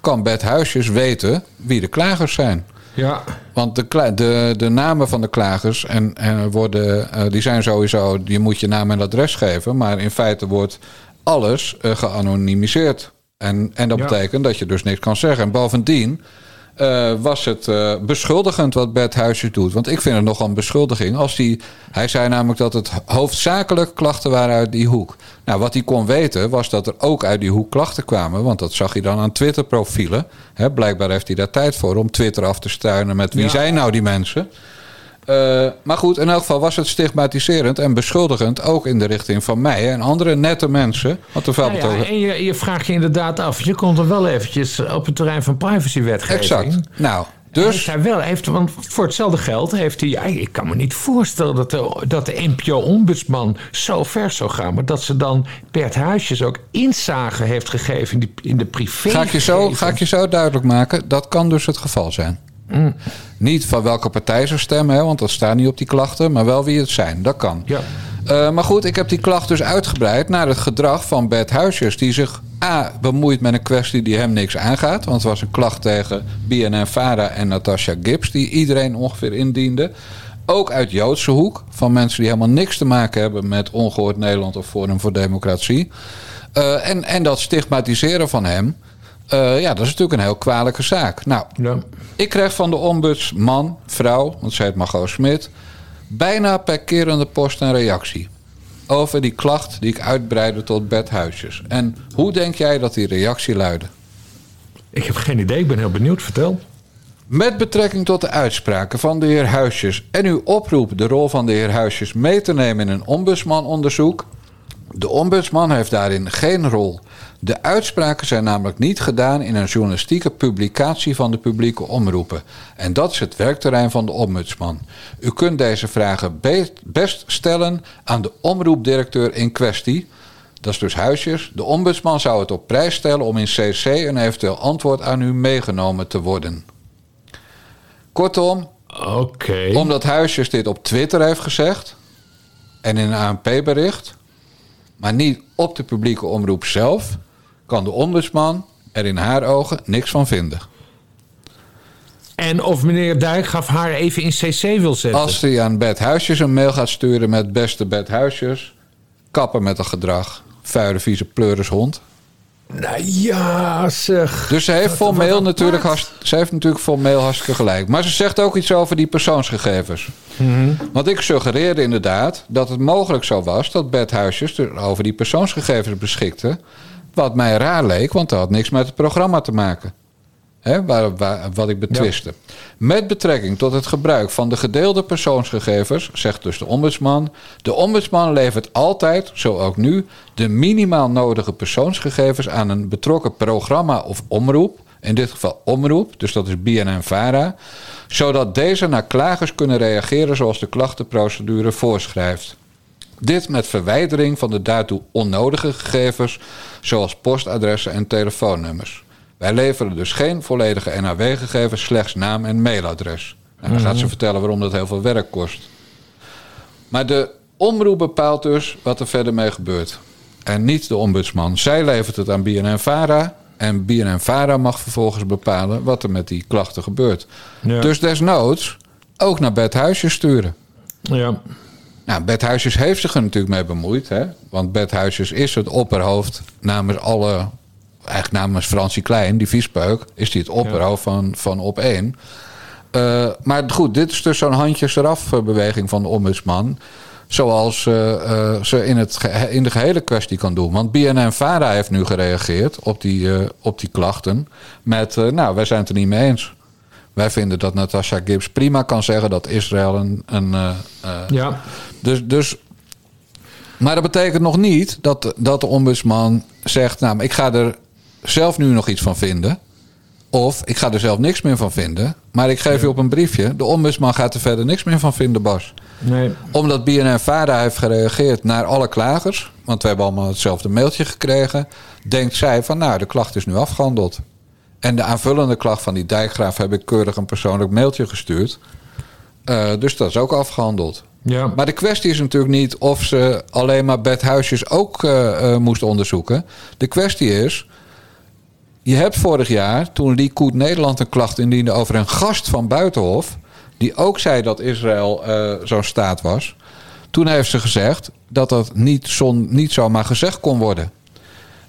kan Bert Huisjes weten wie de klagers zijn? Ja. Want de, de, de namen van de klagers en, en worden, eh, die zijn sowieso, je moet je naam en adres geven. Maar in feite wordt alles eh, geanonimiseerd. En, en dat Ja. betekent dat je dus niks kan zeggen. En bovendien eh, was het eh, beschuldigend wat Bert Huisjes doet. Want ik vind het nogal een beschuldiging. Als die, hij zei namelijk dat het hoofdzakelijk klachten waren uit die hoek. Nou, wat hij kon weten was dat er ook uit die hoek klachten kwamen. Want dat zag hij dan aan Twitter-profielen. Blijkbaar heeft hij daar tijd voor om Twitter af te stuinen met wie Ja. zijn nou die mensen. Eh, maar goed, in elk geval was het stigmatiserend en beschuldigend. Ook in de richting van mij en andere nette mensen. Want de Nou ja, en je, je vraagt je inderdaad af. Je komt er wel eventjes op het terrein van privacywetgeving. Exact. Nou, dus... Heeft hij wel, heeft, want voor hetzelfde geld heeft hij... ja, Ik kan me niet voorstellen dat de, dat de NPO-ombudsman zo ver zou gaan... maar dat ze dan Bert Huisjes ook inzage heeft gegeven in, die, in de privé. Ga ik, je zo, ga ik je zo duidelijk maken? Dat kan dus het geval zijn. Mm. Niet van welke partij ze stemmen, hè, want dat staat niet op die klachten, maar wel wie het zijn. Dat kan. Ja. Eh, maar goed, ik heb die klacht dus uitgebreid naar het gedrag van Bert Huisjes, die zich A. bemoeit met een kwestie die hem niks aangaat. Want het was een klacht tegen BNN-Vara en Natasha Gibbs, die iedereen ongeveer indiende. Ook uit Joodse hoek, van mensen die helemaal niks te maken hebben met Ongehoord Nederland of Forum voor Democratie. Eh, en, en dat stigmatiseren van hem. Eh, ja, dat is natuurlijk een heel kwalijke zaak. Nou, Ja. ik kreeg van de ombudsman, vrouw, want zij heet Margot Smit... bijna per kerende post een reactie. Over die klacht die ik uitbreidde tot bedhuisjes. En hoe denk jij dat die reactie luidde? Ik heb geen idee, ik ben heel benieuwd. Vertel. Met betrekking tot de uitspraken van de heer Huisjes en uw oproep de rol van de heer Huisjes mee te nemen in een ombudsmanonderzoek. De ombudsman heeft daarin geen rol. De uitspraken zijn namelijk niet gedaan in een journalistieke publicatie van de publieke omroepen. En dat is het werkterrein van de ombudsman. U kunt deze vragen be- best stellen aan de omroepdirecteur in kwestie. Dat is dus Huisjes. De ombudsman zou het op prijs stellen om in CC een eventueel antwoord aan u meegenomen te worden. Kortom, omdat Huisjes dit op Twitter heeft gezegd en in een ANP-bericht, maar niet op de publieke omroep zelf, kan de ombudsman er in haar ogen niks van vinden. En of meneer Dijkgraaf haar even in CC wil zetten. Als hij aan Bert Huisjes een mail gaat sturen met beste Bert Huisjes, kappen met dat gedrag, vuile vieze pleurishond. Nou ja, zeg. Dus ze heeft formeel wat natuurlijk, ze heeft natuurlijk formeel hartstikke gelijk. Maar ze zegt ook iets over die persoonsgegevens. Mhm. Want ik suggereerde inderdaad dat het mogelijk zo was dat Bert Huisjes er over die persoonsgegevens beschikte. Wat mij raar leek, want dat had niks met het programma te maken. Hè, waar, waar- wat ik betwiste. Met betrekking tot het gebruik van de gedeelde persoonsgegevens, zegt dus de ombudsman. De ombudsman levert altijd, zo ook nu, de minimaal nodige persoonsgegevens aan een betrokken programma of omroep. In dit geval omroep, dus dat is BNN-VARA. Zodat deze naar klagers kunnen reageren zoals de klachtenprocedure voorschrijft. Dit met verwijdering van de daartoe onnodige gegevens, zoals postadressen en telefoonnummers. Wij leveren dus geen volledige NAW-gegevens, slechts naam en mailadres. En dan gaat ze Mhm. vertellen waarom dat heel veel werk kost. Maar de omroep bepaalt dus wat er verder mee gebeurt. En niet de ombudsman. Zij levert het aan BNN-VARA. En BNN-VARA mag vervolgens bepalen wat er met die klachten gebeurt. Ja. Dus desnoods ook naar Bert Huisjes sturen. Ja. Nou, Bert Huisjes heeft zich er natuurlijk mee bemoeid. Hè? Want Bert Huisjes is het opperhoofd namens alle... Eigenlijk namens Fransie Klein, die viespeuk... is hij het opperhoofd van, van op één. Eh, maar goed, dit is dus zo'n handjes eraf eh, beweging van de ombudsman. Zoals eh, ze in, het in de gehele kwestie kan doen. Want BNN-VARA heeft nu gereageerd op die, op die klachten. Met, nou, wij zijn het er niet mee eens. Wij vinden dat Natasha Gibbs prima kan zeggen dat Israël een. een Ja. Dus, dus, maar dat betekent nog niet dat, dat de ombudsman zegt: Nou, ik ga er zelf nu nog iets van vinden. Of ik ga er zelf niks meer van vinden. Maar ik geef je op een briefje: de ombudsman gaat er verder niks meer van vinden, Bas. Nee. Omdat BNN-VARA heeft gereageerd naar alle klagers. Want we hebben allemaal hetzelfde mailtje gekregen. Denkt zij van: Nou, de klacht is nu afgehandeld. En de aanvullende klacht van die dijkgraaf heb ik keurig een persoonlijk mailtje gestuurd. Eh, dus dat is ook afgehandeld. Ja. Maar de kwestie is natuurlijk niet of ze alleen maar Bert Huisjes ook eh, eh, moest onderzoeken. De kwestie is. Je hebt vorig jaar, toen Lee Koet Nederland een klacht indiende over een gast van Buitenhof. die ook zei dat Israël eh, zo'n staat was. Toen heeft ze gezegd dat dat niet, zon, niet zomaar gezegd kon worden.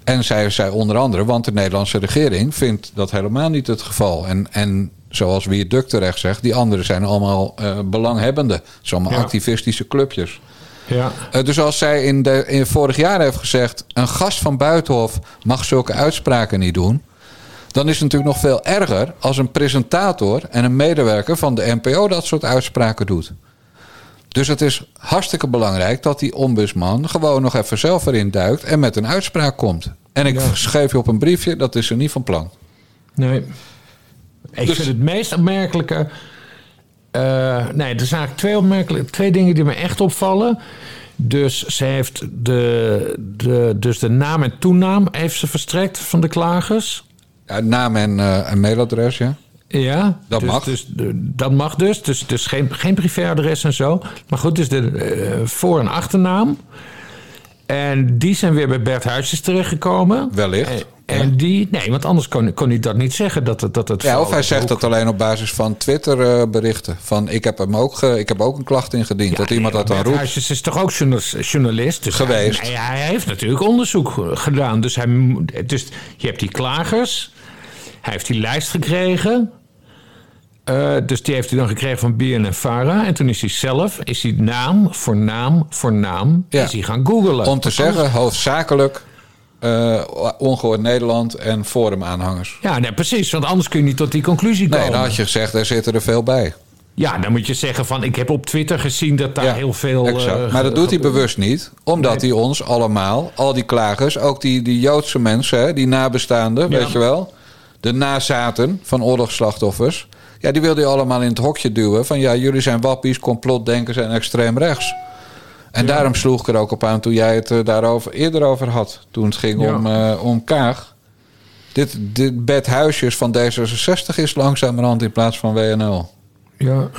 En zij zei onder andere, want de Nederlandse regering vindt dat helemaal niet het geval. En, en zoals Wier Duk terecht zegt, die anderen zijn allemaal eh, belanghebbenden. Het zijn allemaal Ja. activistische clubjes. Ja. Eh, dus als zij in, de, in vorig jaar heeft gezegd... een gast van Buitenhof mag zulke uitspraken niet doen... dan is het natuurlijk nog veel erger als een presentator en een medewerker van de NPO dat soort uitspraken doet. Dus het is hartstikke belangrijk dat die ombudsman gewoon nog even zelf erin duikt en met een uitspraak komt. En ik schreef je op een briefje, dat is er niet van plan. Nee. Ik Dus- vind het meest opmerkelijke. eh, nee, er zijn eigenlijk twee, opmerkelijke, twee dingen die me echt opvallen. Dus ze heeft de, de, dus de naam en toenaam heeft ze verstrekt van de klagers. Ja, naam en, eh, en mailadres, ja. Ja, Dat dus, mag. Dus, dat mag dus. Dus, dus geen, geen privéadres en zo. Maar goed, dus de eh, voor- en achternaam. En die zijn weer bij Bert Huisjes terechtgekomen. Wellicht. En, die, nee, want anders kon, kon hij dat niet zeggen. Dat het, dat het Ja, of hij zegt dat alleen op basis van Twitter-berichten. van ik heb, hem ook ge- ik heb ook een klacht ingediend. dat iemand dat dan roept. Huisjes is toch ook journalis- journalist? Dus Geweest. Hij, hij heeft natuurlijk onderzoek gedaan. Dus, hij, dus je hebt die klagers. Hij heeft die lijst gekregen. Eh, dus die heeft hij dan gekregen van BNN Vara. En toen is hij zelf, is hij naam voor naam voor naam, is hij gaan googelen. Om te zeggen, hoofdzakelijk eh, ongehoord Nederland en forumaanhangers. Ja, nee, precies. Want anders kun je niet tot die conclusie komen. Nee, dan had je gezegd, er zitten er veel bij. Ja, dan moet je zeggen van, ik heb op Twitter gezien dat daar heel veel... Exact. eh, maar dat doet hij bewust niet. Omdat hij ons allemaal, al die klagers, ook die, die Joodse mensen, die nabestaanden, Ja. weet je wel. De nazaten van oorlogsslachtoffers. Ja, die wilde hij allemaal in het hokje duwen. Van ja, jullie zijn wappies, complotdenkers en extreem rechts. En daarom sloeg ik er ook op aan toen jij het eh, daarover eerder over had. Toen het ging Ja. om, eh, om Kaag. Dit, dit bed huisjes van D66 is langzamerhand in plaats van WNL. Ja.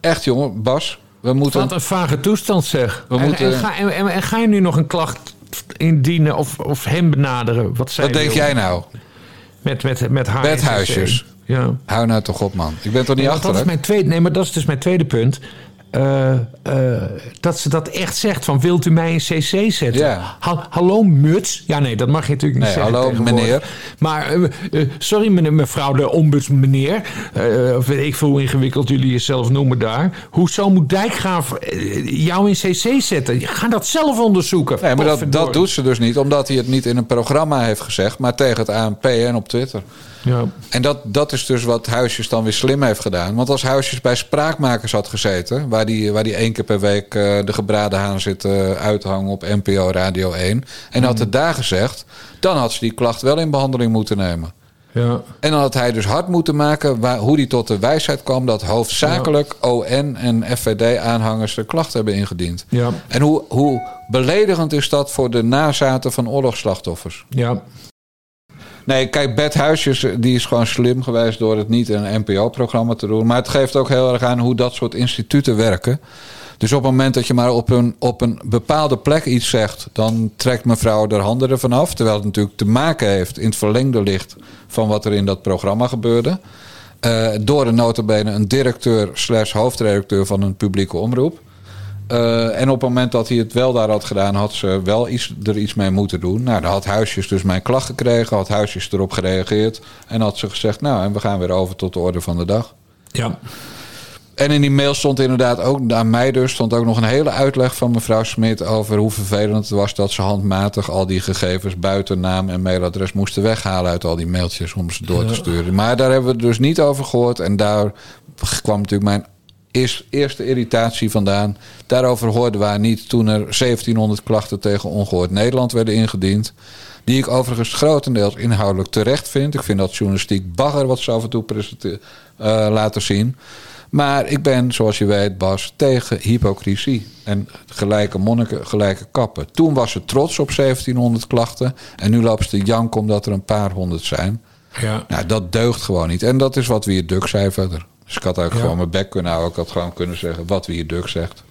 Echt jongen, Bas, we moeten... Wat een vage toestand zeg. We en, moeten- en, ga, en, ga je nu nog een klacht indienen of, of hem benaderen? Wat, Wat denk jij nou? Met, met, met haar Bedhuisjes. Ja. Hou nou toch op, man. Ik ben toch niet want dat is mijn tweede, nee, maar dat is dus mijn tweede punt. Eh, eh, dat ze dat echt zegt van wilt u mij in cc zetten? Ja. Ha- hallo muts? Ja nee, dat mag je natuurlijk niet Nee, zeggen hallo, meneer. Maar eh, sorry meneer, mevrouw de ombudsmeneer. eh of weet ik veel hoe ingewikkeld jullie jezelf noemen daar. Hoezo moet Dijkgraaf jou in cc zetten? Ga dat zelf onderzoeken. Nee, maar dat, dat doet ze dus niet, omdat hij het niet in een programma heeft gezegd, maar tegen het ANP en op Twitter. Ja. En dat, dat is dus wat Huisjes dan weer slim heeft gedaan. Want als Huisjes bij Spraakmakers had gezeten, waar die, waar die één keer per week eh, de gebraden haan zit eh, uithangen op NPO Radio 1, en had het daar gezegd, dan had ze die klacht wel in behandeling moeten nemen. Ja. En dan had hij dus hard moeten maken waar, hoe hij tot de wijsheid kwam dat hoofdzakelijk ON en FVD-aanhangers de klacht hebben ingediend. Ja. En hoe, hoe beledigend is dat voor de nazaten van oorlogsslachtoffers? Ja. Nee, kijk, Bert Huisjes eh, die is gewoon slim geweest door het niet in een NPO-programma te doen. Maar het geeft ook heel erg aan hoe dat soort instituten werken. Dus op het moment dat je maar op een, op een bepaalde plek iets zegt, dan trekt mevrouw er handen ervan af. Terwijl het natuurlijk te maken heeft in het verlengde licht van wat er in dat programma gebeurde. Eh, door een notabene een directeur slash hoofdredacteur van een publieke omroep. Eh, en op het moment dat hij het wel daar had gedaan, had ze wel iets, er iets mee moeten doen. Nou, dan had Huisjes dus mijn klacht gekregen, had Huisjes erop gereageerd. En had ze gezegd, nou, en we gaan weer over tot de orde van de dag. Ja. En in die mail stond inderdaad ook, aan mij dus, stond ook nog een hele uitleg van mevrouw Smit over hoe vervelend het was dat ze handmatig al die gegevens buiten naam en mailadres moesten weghalen uit al die mailtjes om ze door te sturen. Maar daar hebben we het dus niet over gehoord. En daar kwam natuurlijk mijn eers- eerste irritatie vandaan. Daarover hoorden wij niet toen er 1700 klachten tegen ongehoord Nederland werden ingediend. Die ik overigens grotendeels inhoudelijk terecht vind. Ik vind dat journalistiek bagger wat ze af en toe eh, laten zien. Maar ik ben, zoals je weet, Bas, tegen hypocrisie. En gelijke monniken, gelijke kappen. Toen was ze trots op 1700 klachten. En nu loopt ze te janken omdat er een paar honderd zijn. Ja. Nou, dat deugt gewoon niet. En dat is wat Wier Duk zei verder. Dus ik had ook Ja. gewoon mijn bek kunnen houden. Ik had gewoon kunnen zeggen wat Wier Duk zegt.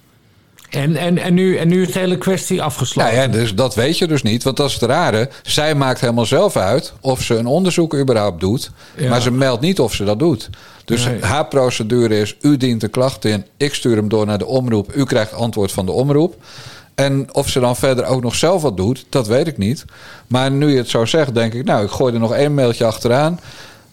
En, en, en, nu, en nu is de hele kwestie afgesloten. Nou ja, dus dat weet je dus niet. Want dat is het rare. Zij maakt helemaal zelf uit of ze een onderzoek überhaupt doet. Ja. Maar ze meldt niet of ze dat doet. Dus Nee. haar procedure is: u dient een klacht in. Ik stuur hem door naar de omroep. U krijgt antwoord van de omroep. En of ze dan verder ook nog zelf wat doet, dat weet ik niet. Maar nu je het zo zegt, denk ik, nou, ik gooi er nog één mailtje achteraan.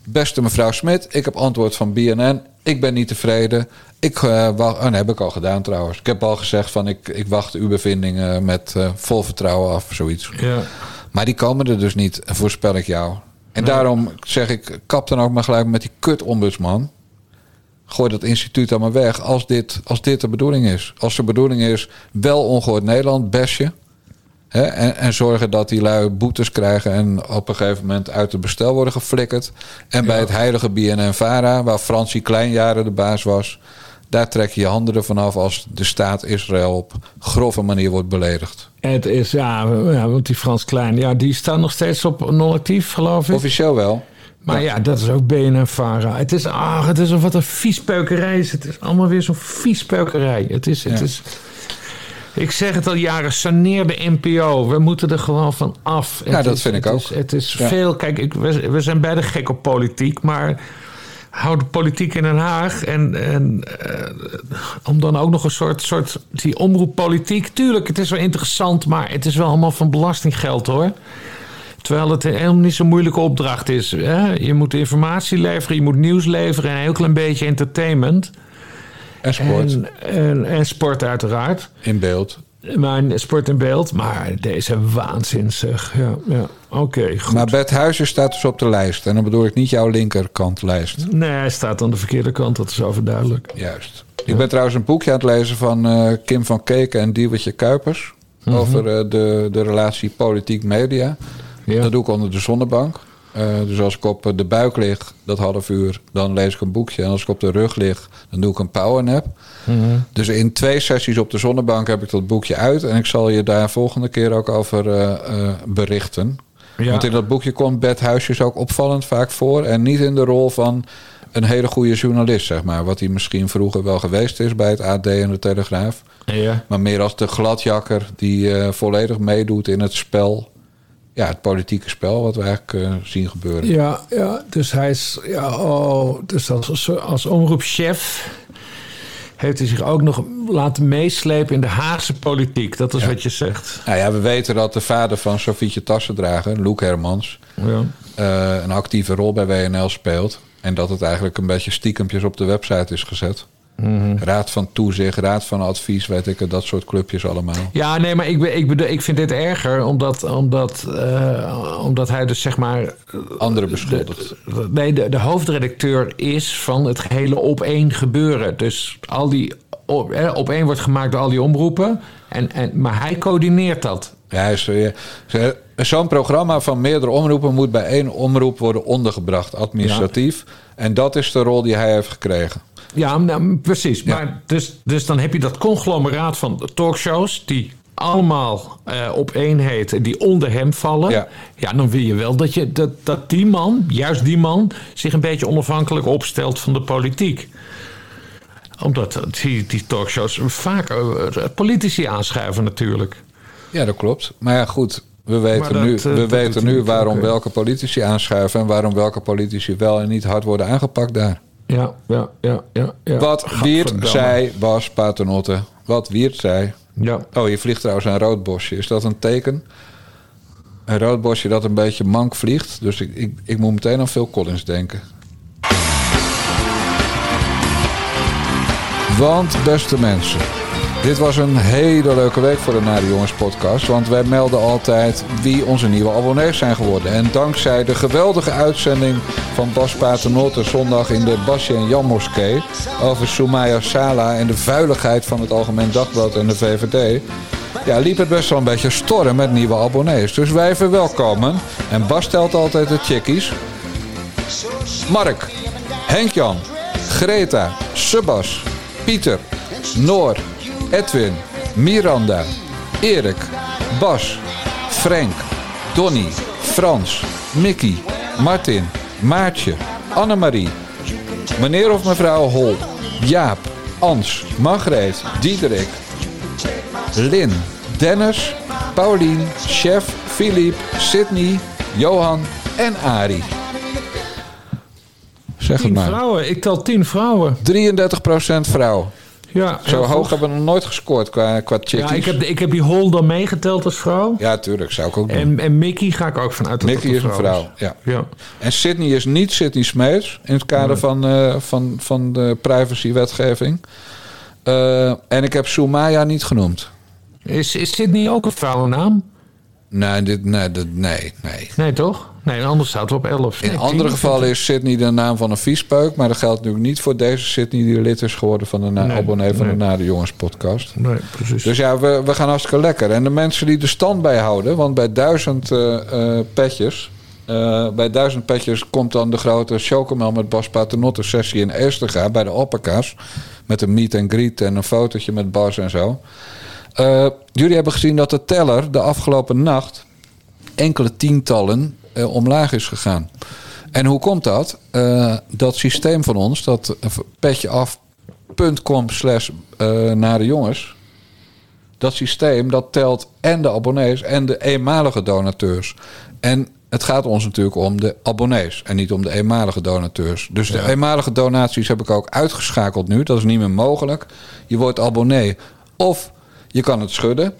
Beste mevrouw Smit, ik heb antwoord van BNN. Ik ben niet tevreden. Ik, eh, wacht, oh, nee, heb ik al gedaan trouwens. Ik heb al gezegd van ik, ik wacht uw bevindingen met eh, vol vertrouwen af, zoiets. Ja. Maar die komen er dus niet, voorspel ik jou. En daarom zeg ik, kap dan ook maar gelijk met die kut-ombudsman. Gooi dat instituut dan maar weg als dit, als dit de bedoeling is. Als de bedoeling is, wel ongehoord Nederland, besje. Hè, en, en zorgen dat die lui boetes krijgen en op een gegeven moment uit het bestel worden geflikkerd. En bij het heilige BNN-Vara, waar Fransie Kleinjaren de baas was... daar trek je je handen ervan af als de staat Israël op grove manier wordt beledigd. Het is, ja, ja, want die Frans Klein, ja, die staat nog steeds op non-actief, geloof ik. Officieel wel. Maar ja, dat is ook BNN-Vara. Het is, ah, het is een, wat een viespeukerij is. Het is allemaal weer zo'n viespeukerij. Het is, het Ja. is... Ik zeg het al jaren, saneer de NPO. We moeten er gewoon van af. Ja, Het dat is- vind ik ook. Is, het is Ja. veel... Kijk, ik, we, we zijn beide gek op politiek, maar... Hou de politiek in Den Haag. En, en eh, om dan ook nog een soort, soort die omroeppolitiek. Tuurlijk, het is wel interessant, maar het is wel allemaal van belastinggeld hoor. Terwijl het helemaal niet zo'n moeilijke opdracht is. Hè? Je moet informatie leveren, je moet nieuws leveren en een heel klein beetje entertainment. En sport. En, en, en sport uiteraard. In beeld. Maar sport in beeld. Maar deze waanzin zeg. Ja, ja. Oké, goed. Maar Bert Huizen staat dus op de lijst. En dan bedoel ik niet jouw linkerkantlijst. Nee, hij staat aan de verkeerde kant. Dat is overduidelijk. Juist. Ik ben trouwens een boekje aan het lezen van eh, Kim van Keken en Diewertje Kuipers. Mhm. Over eh, de, de relatie politiek-media. Ja. Dat doe ik onder de zonnebank. Eh, dus als ik op eh, de buik lig, dat half uur, dan lees ik een boekje. En als ik op de rug lig, dan doe ik een powernap. Mhm. Dus in twee sessies op de zonnebank heb ik dat boekje uit. En ik zal je daar volgende keer ook over eh, berichten. Ja. Want in dat boekje komt Bert Huisjes ook opvallend vaak voor. En niet in de rol van een hele goede journalist, zeg maar. Wat hij misschien vroeger wel geweest is bij het AD en de Telegraaf. Ja. Maar meer als de gladjakker die volledig meedoet in het spel. Ja, het politieke spel wat we eigenlijk eh, zien gebeuren. Ja, ja, dus hij is. Ja, oh, dus als, als, omroepchef heeft hij zich ook nog laten meeslepen in de Haagse politiek. Dat is Ja. wat je zegt. Nou ja, we weten dat de vader van Sofietje Tassendrager, Loek Hermans, Ja. eh, een actieve rol bij WNL speelt. En dat het eigenlijk een beetje stiekempjes op de website is gezet. Mhm. Raad van toezicht, raad van advies, weet ik het, dat soort clubjes allemaal. Ja, nee, maar ik, ik, bedoel, ik vind dit erger omdat, omdat, eh, omdat hij dus zeg maar. Anderen beschuldigt. Nee, de, de hoofdredacteur is van het gehele op één gebeuren. Dus al die op, eh, op één wordt gemaakt door al die omroepen. En, en, maar hij coördineert dat. Ja, eh, zo'n programma van meerdere omroepen moet bij één omroep worden ondergebracht, administratief. En dat is de rol die hij heeft gekregen. Ja, nou, precies. Maar dus, dus dan heb je dat conglomeraat van talkshows die allemaal eh, op één heten, die onder hem vallen. Ja. dan wil je wel dat, je, dat, dat die man, juist die man, zich een beetje onafhankelijk opstelt van de politiek. Omdat die, die talkshows vaak eh, politici aanschuiven natuurlijk. Ja, dat klopt. Maar ja, goed. We weten dat, nu, eh, we dat weten nu waarom welke politici aanschuiven en waarom welke politici wel en niet hard worden aangepakt daar. Ja, ja, ja, ja. ja. Wat Wiert zei, was Paternotte. Wat Wiert zei. Ja. Oh, je vliegt trouwens een rood bosje. Is dat een teken? Een rood bosje dat een beetje mank vliegt. Dus ik, ik, ik moet meteen aan Phil Collins denken. Want, beste mensen, dit was een hele leuke week voor de Nare Jongens podcast. Want wij melden altijd wie onze nieuwe abonnees zijn geworden. En dankzij de geweldige uitzending van Bas Paternotte zondag in de Basje en Jan Moskee... over Soumaya Sala en de vuiligheid van het Algemeen Dagblad en de VVD... Ja, liep het best wel een beetje storm met nieuwe abonnees. Dus wij verwelkomen. En Bas telt altijd de chickies. Mark, Henk-Jan, Greta, Sebas, Pieter, Noor, Edwin, Miranda, Erik, Bas, Frank, Donny, Frans, Mickey, Martin, Maartje, Annemarie, meneer of mevrouw Hol, Jaap, Ans, Margreet, Diederik, Lin, Dennis, Paulien, Chef, Philippe, Sydney, Johan en Ari. Zeg het maar. vrouwen. Ik tel tien vrouwen. 33% vrouw. Ja, Zo hoog hebben we nog nooit gescoord qua, qua chickies. Ja, ik heb, ik heb die Hol dan meegeteld als vrouw. Ja, tuurlijk. Zou ik ook doen. En, en Mickey ga ik ook vanuit Mickey is een vrouw. Ja. Ja. En Sydney is niet Sydney Smeets in het kader Nee. van, eh, van, van de privacywetgeving. Eh, en ik heb Soumaya niet genoemd. Is, is Sydney ook een vrouwennaam? Nee, dit, nee, dit, nee, nee. Nee, toch? Nee, anders staat het op 11. In andere 10. gevallen is Sydney de naam van een viespeuk. Maar dat geldt natuurlijk niet voor deze Sydney die lid is geworden van de na- Nee, abonnee van nee. de Nade Jongens podcast. Nee, precies. Dus ja, we, we gaan hartstikke lekker. En de mensen die de stand bijhouden, want bij duizend eh, petjes, eh, bij duizend petjes komt dan de grote chocomel met Bas Paternotte sessie in Eerstega bij de Opperkas. Met een meet and greet en een fotootje met Bas en zo. Eh, jullie hebben gezien dat de teller de afgelopen nacht enkele tientallen eh, omlaag is gegaan. En hoe komt dat? Eh, dat systeem van ons, dat petjeaf.com slash naar de jongens. Dat systeem dat telt en de abonnees en de eenmalige donateurs. En het gaat ons natuurlijk om de abonnees en niet om de eenmalige donateurs. Dus de eenmalige donaties heb ik ook uitgeschakeld nu. Dat is niet meer mogelijk. Je wordt abonnee of je kan het schudden.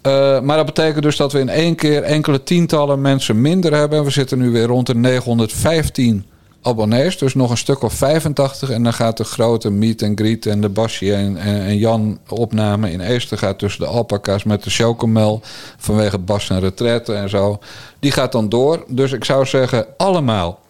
Eh, maar dat betekent dus dat we in één keer enkele tientallen mensen minder hebben. En we zitten nu weer rond de 915 abonnees. Dus nog een stuk of 85. En dan gaat de grote meet and greet en de Basje en, en, Jan opname in Eester gaat tussen de alpaca's met de chocomel. Vanwege Bas en retraite en zo. Die gaat dan door. Dus ik zou zeggen, allemaal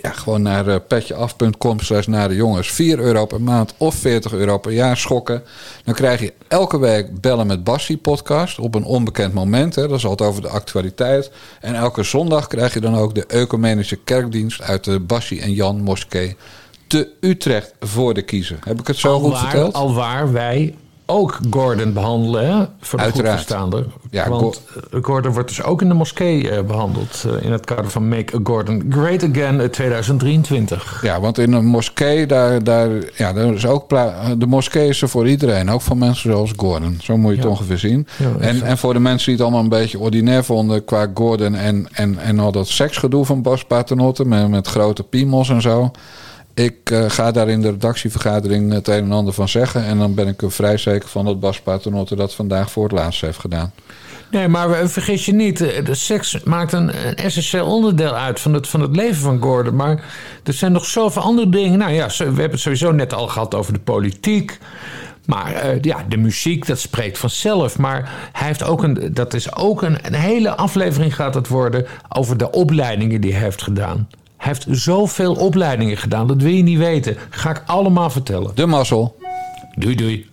ja, gewoon naar uh, petjeaf.com slash naar de jongens. 4 euro per maand of 40 euro per jaar schokken. Dan krijg je elke week Bellen met Bassie podcast op een onbekend moment. Hè. Dat is altijd over de actualiteit. En elke zondag krijg je dan ook de ecumenische kerkdienst uit de Bassie en Jan Moskee te Utrecht voor de kiezer. Heb ik het zo goed verteld? Alwaar wij ook Gordon behandelen, hè? Voor de Uiteraard. goedverstaander. Ja, Want eh, Gordon wordt dus ook in de moskee eh, behandeld... eh, in het kader van Make a Gordon Great Again eh, 2023. Ja, want in een moskee, daar, daar, ja, daar is ook de moskee is er voor iedereen. Ook voor mensen zoals Gordon. Zo moet je het ongeveer zien. Ja, en, en voor de mensen die het allemaal een beetje ordinair vonden qua Gordon en, en, en al dat seksgedoe van Bas Paternotte met, met grote piemels en zo. Ik eh, ga daar in de redactievergadering het een en ander van zeggen. En dan ben ik er vrij zeker van dat Bas Paternotte dat vandaag voor het laatst heeft gedaan. Nee, maar vergis je niet, eh, de seks maakt een, een essentieel onderdeel uit van het, van het leven van Gordon. Maar er zijn nog zoveel andere dingen. Nou ja, we hebben het sowieso net al gehad over de politiek. Maar eh, ja, de muziek, dat spreekt vanzelf. Maar hij heeft ook een, dat is ook een, een hele aflevering gaat het worden over de opleidingen die hij heeft gedaan. Hij heeft zoveel opleidingen gedaan, dat wil je niet weten. Ga ik allemaal vertellen. De mazzel. Doei doei.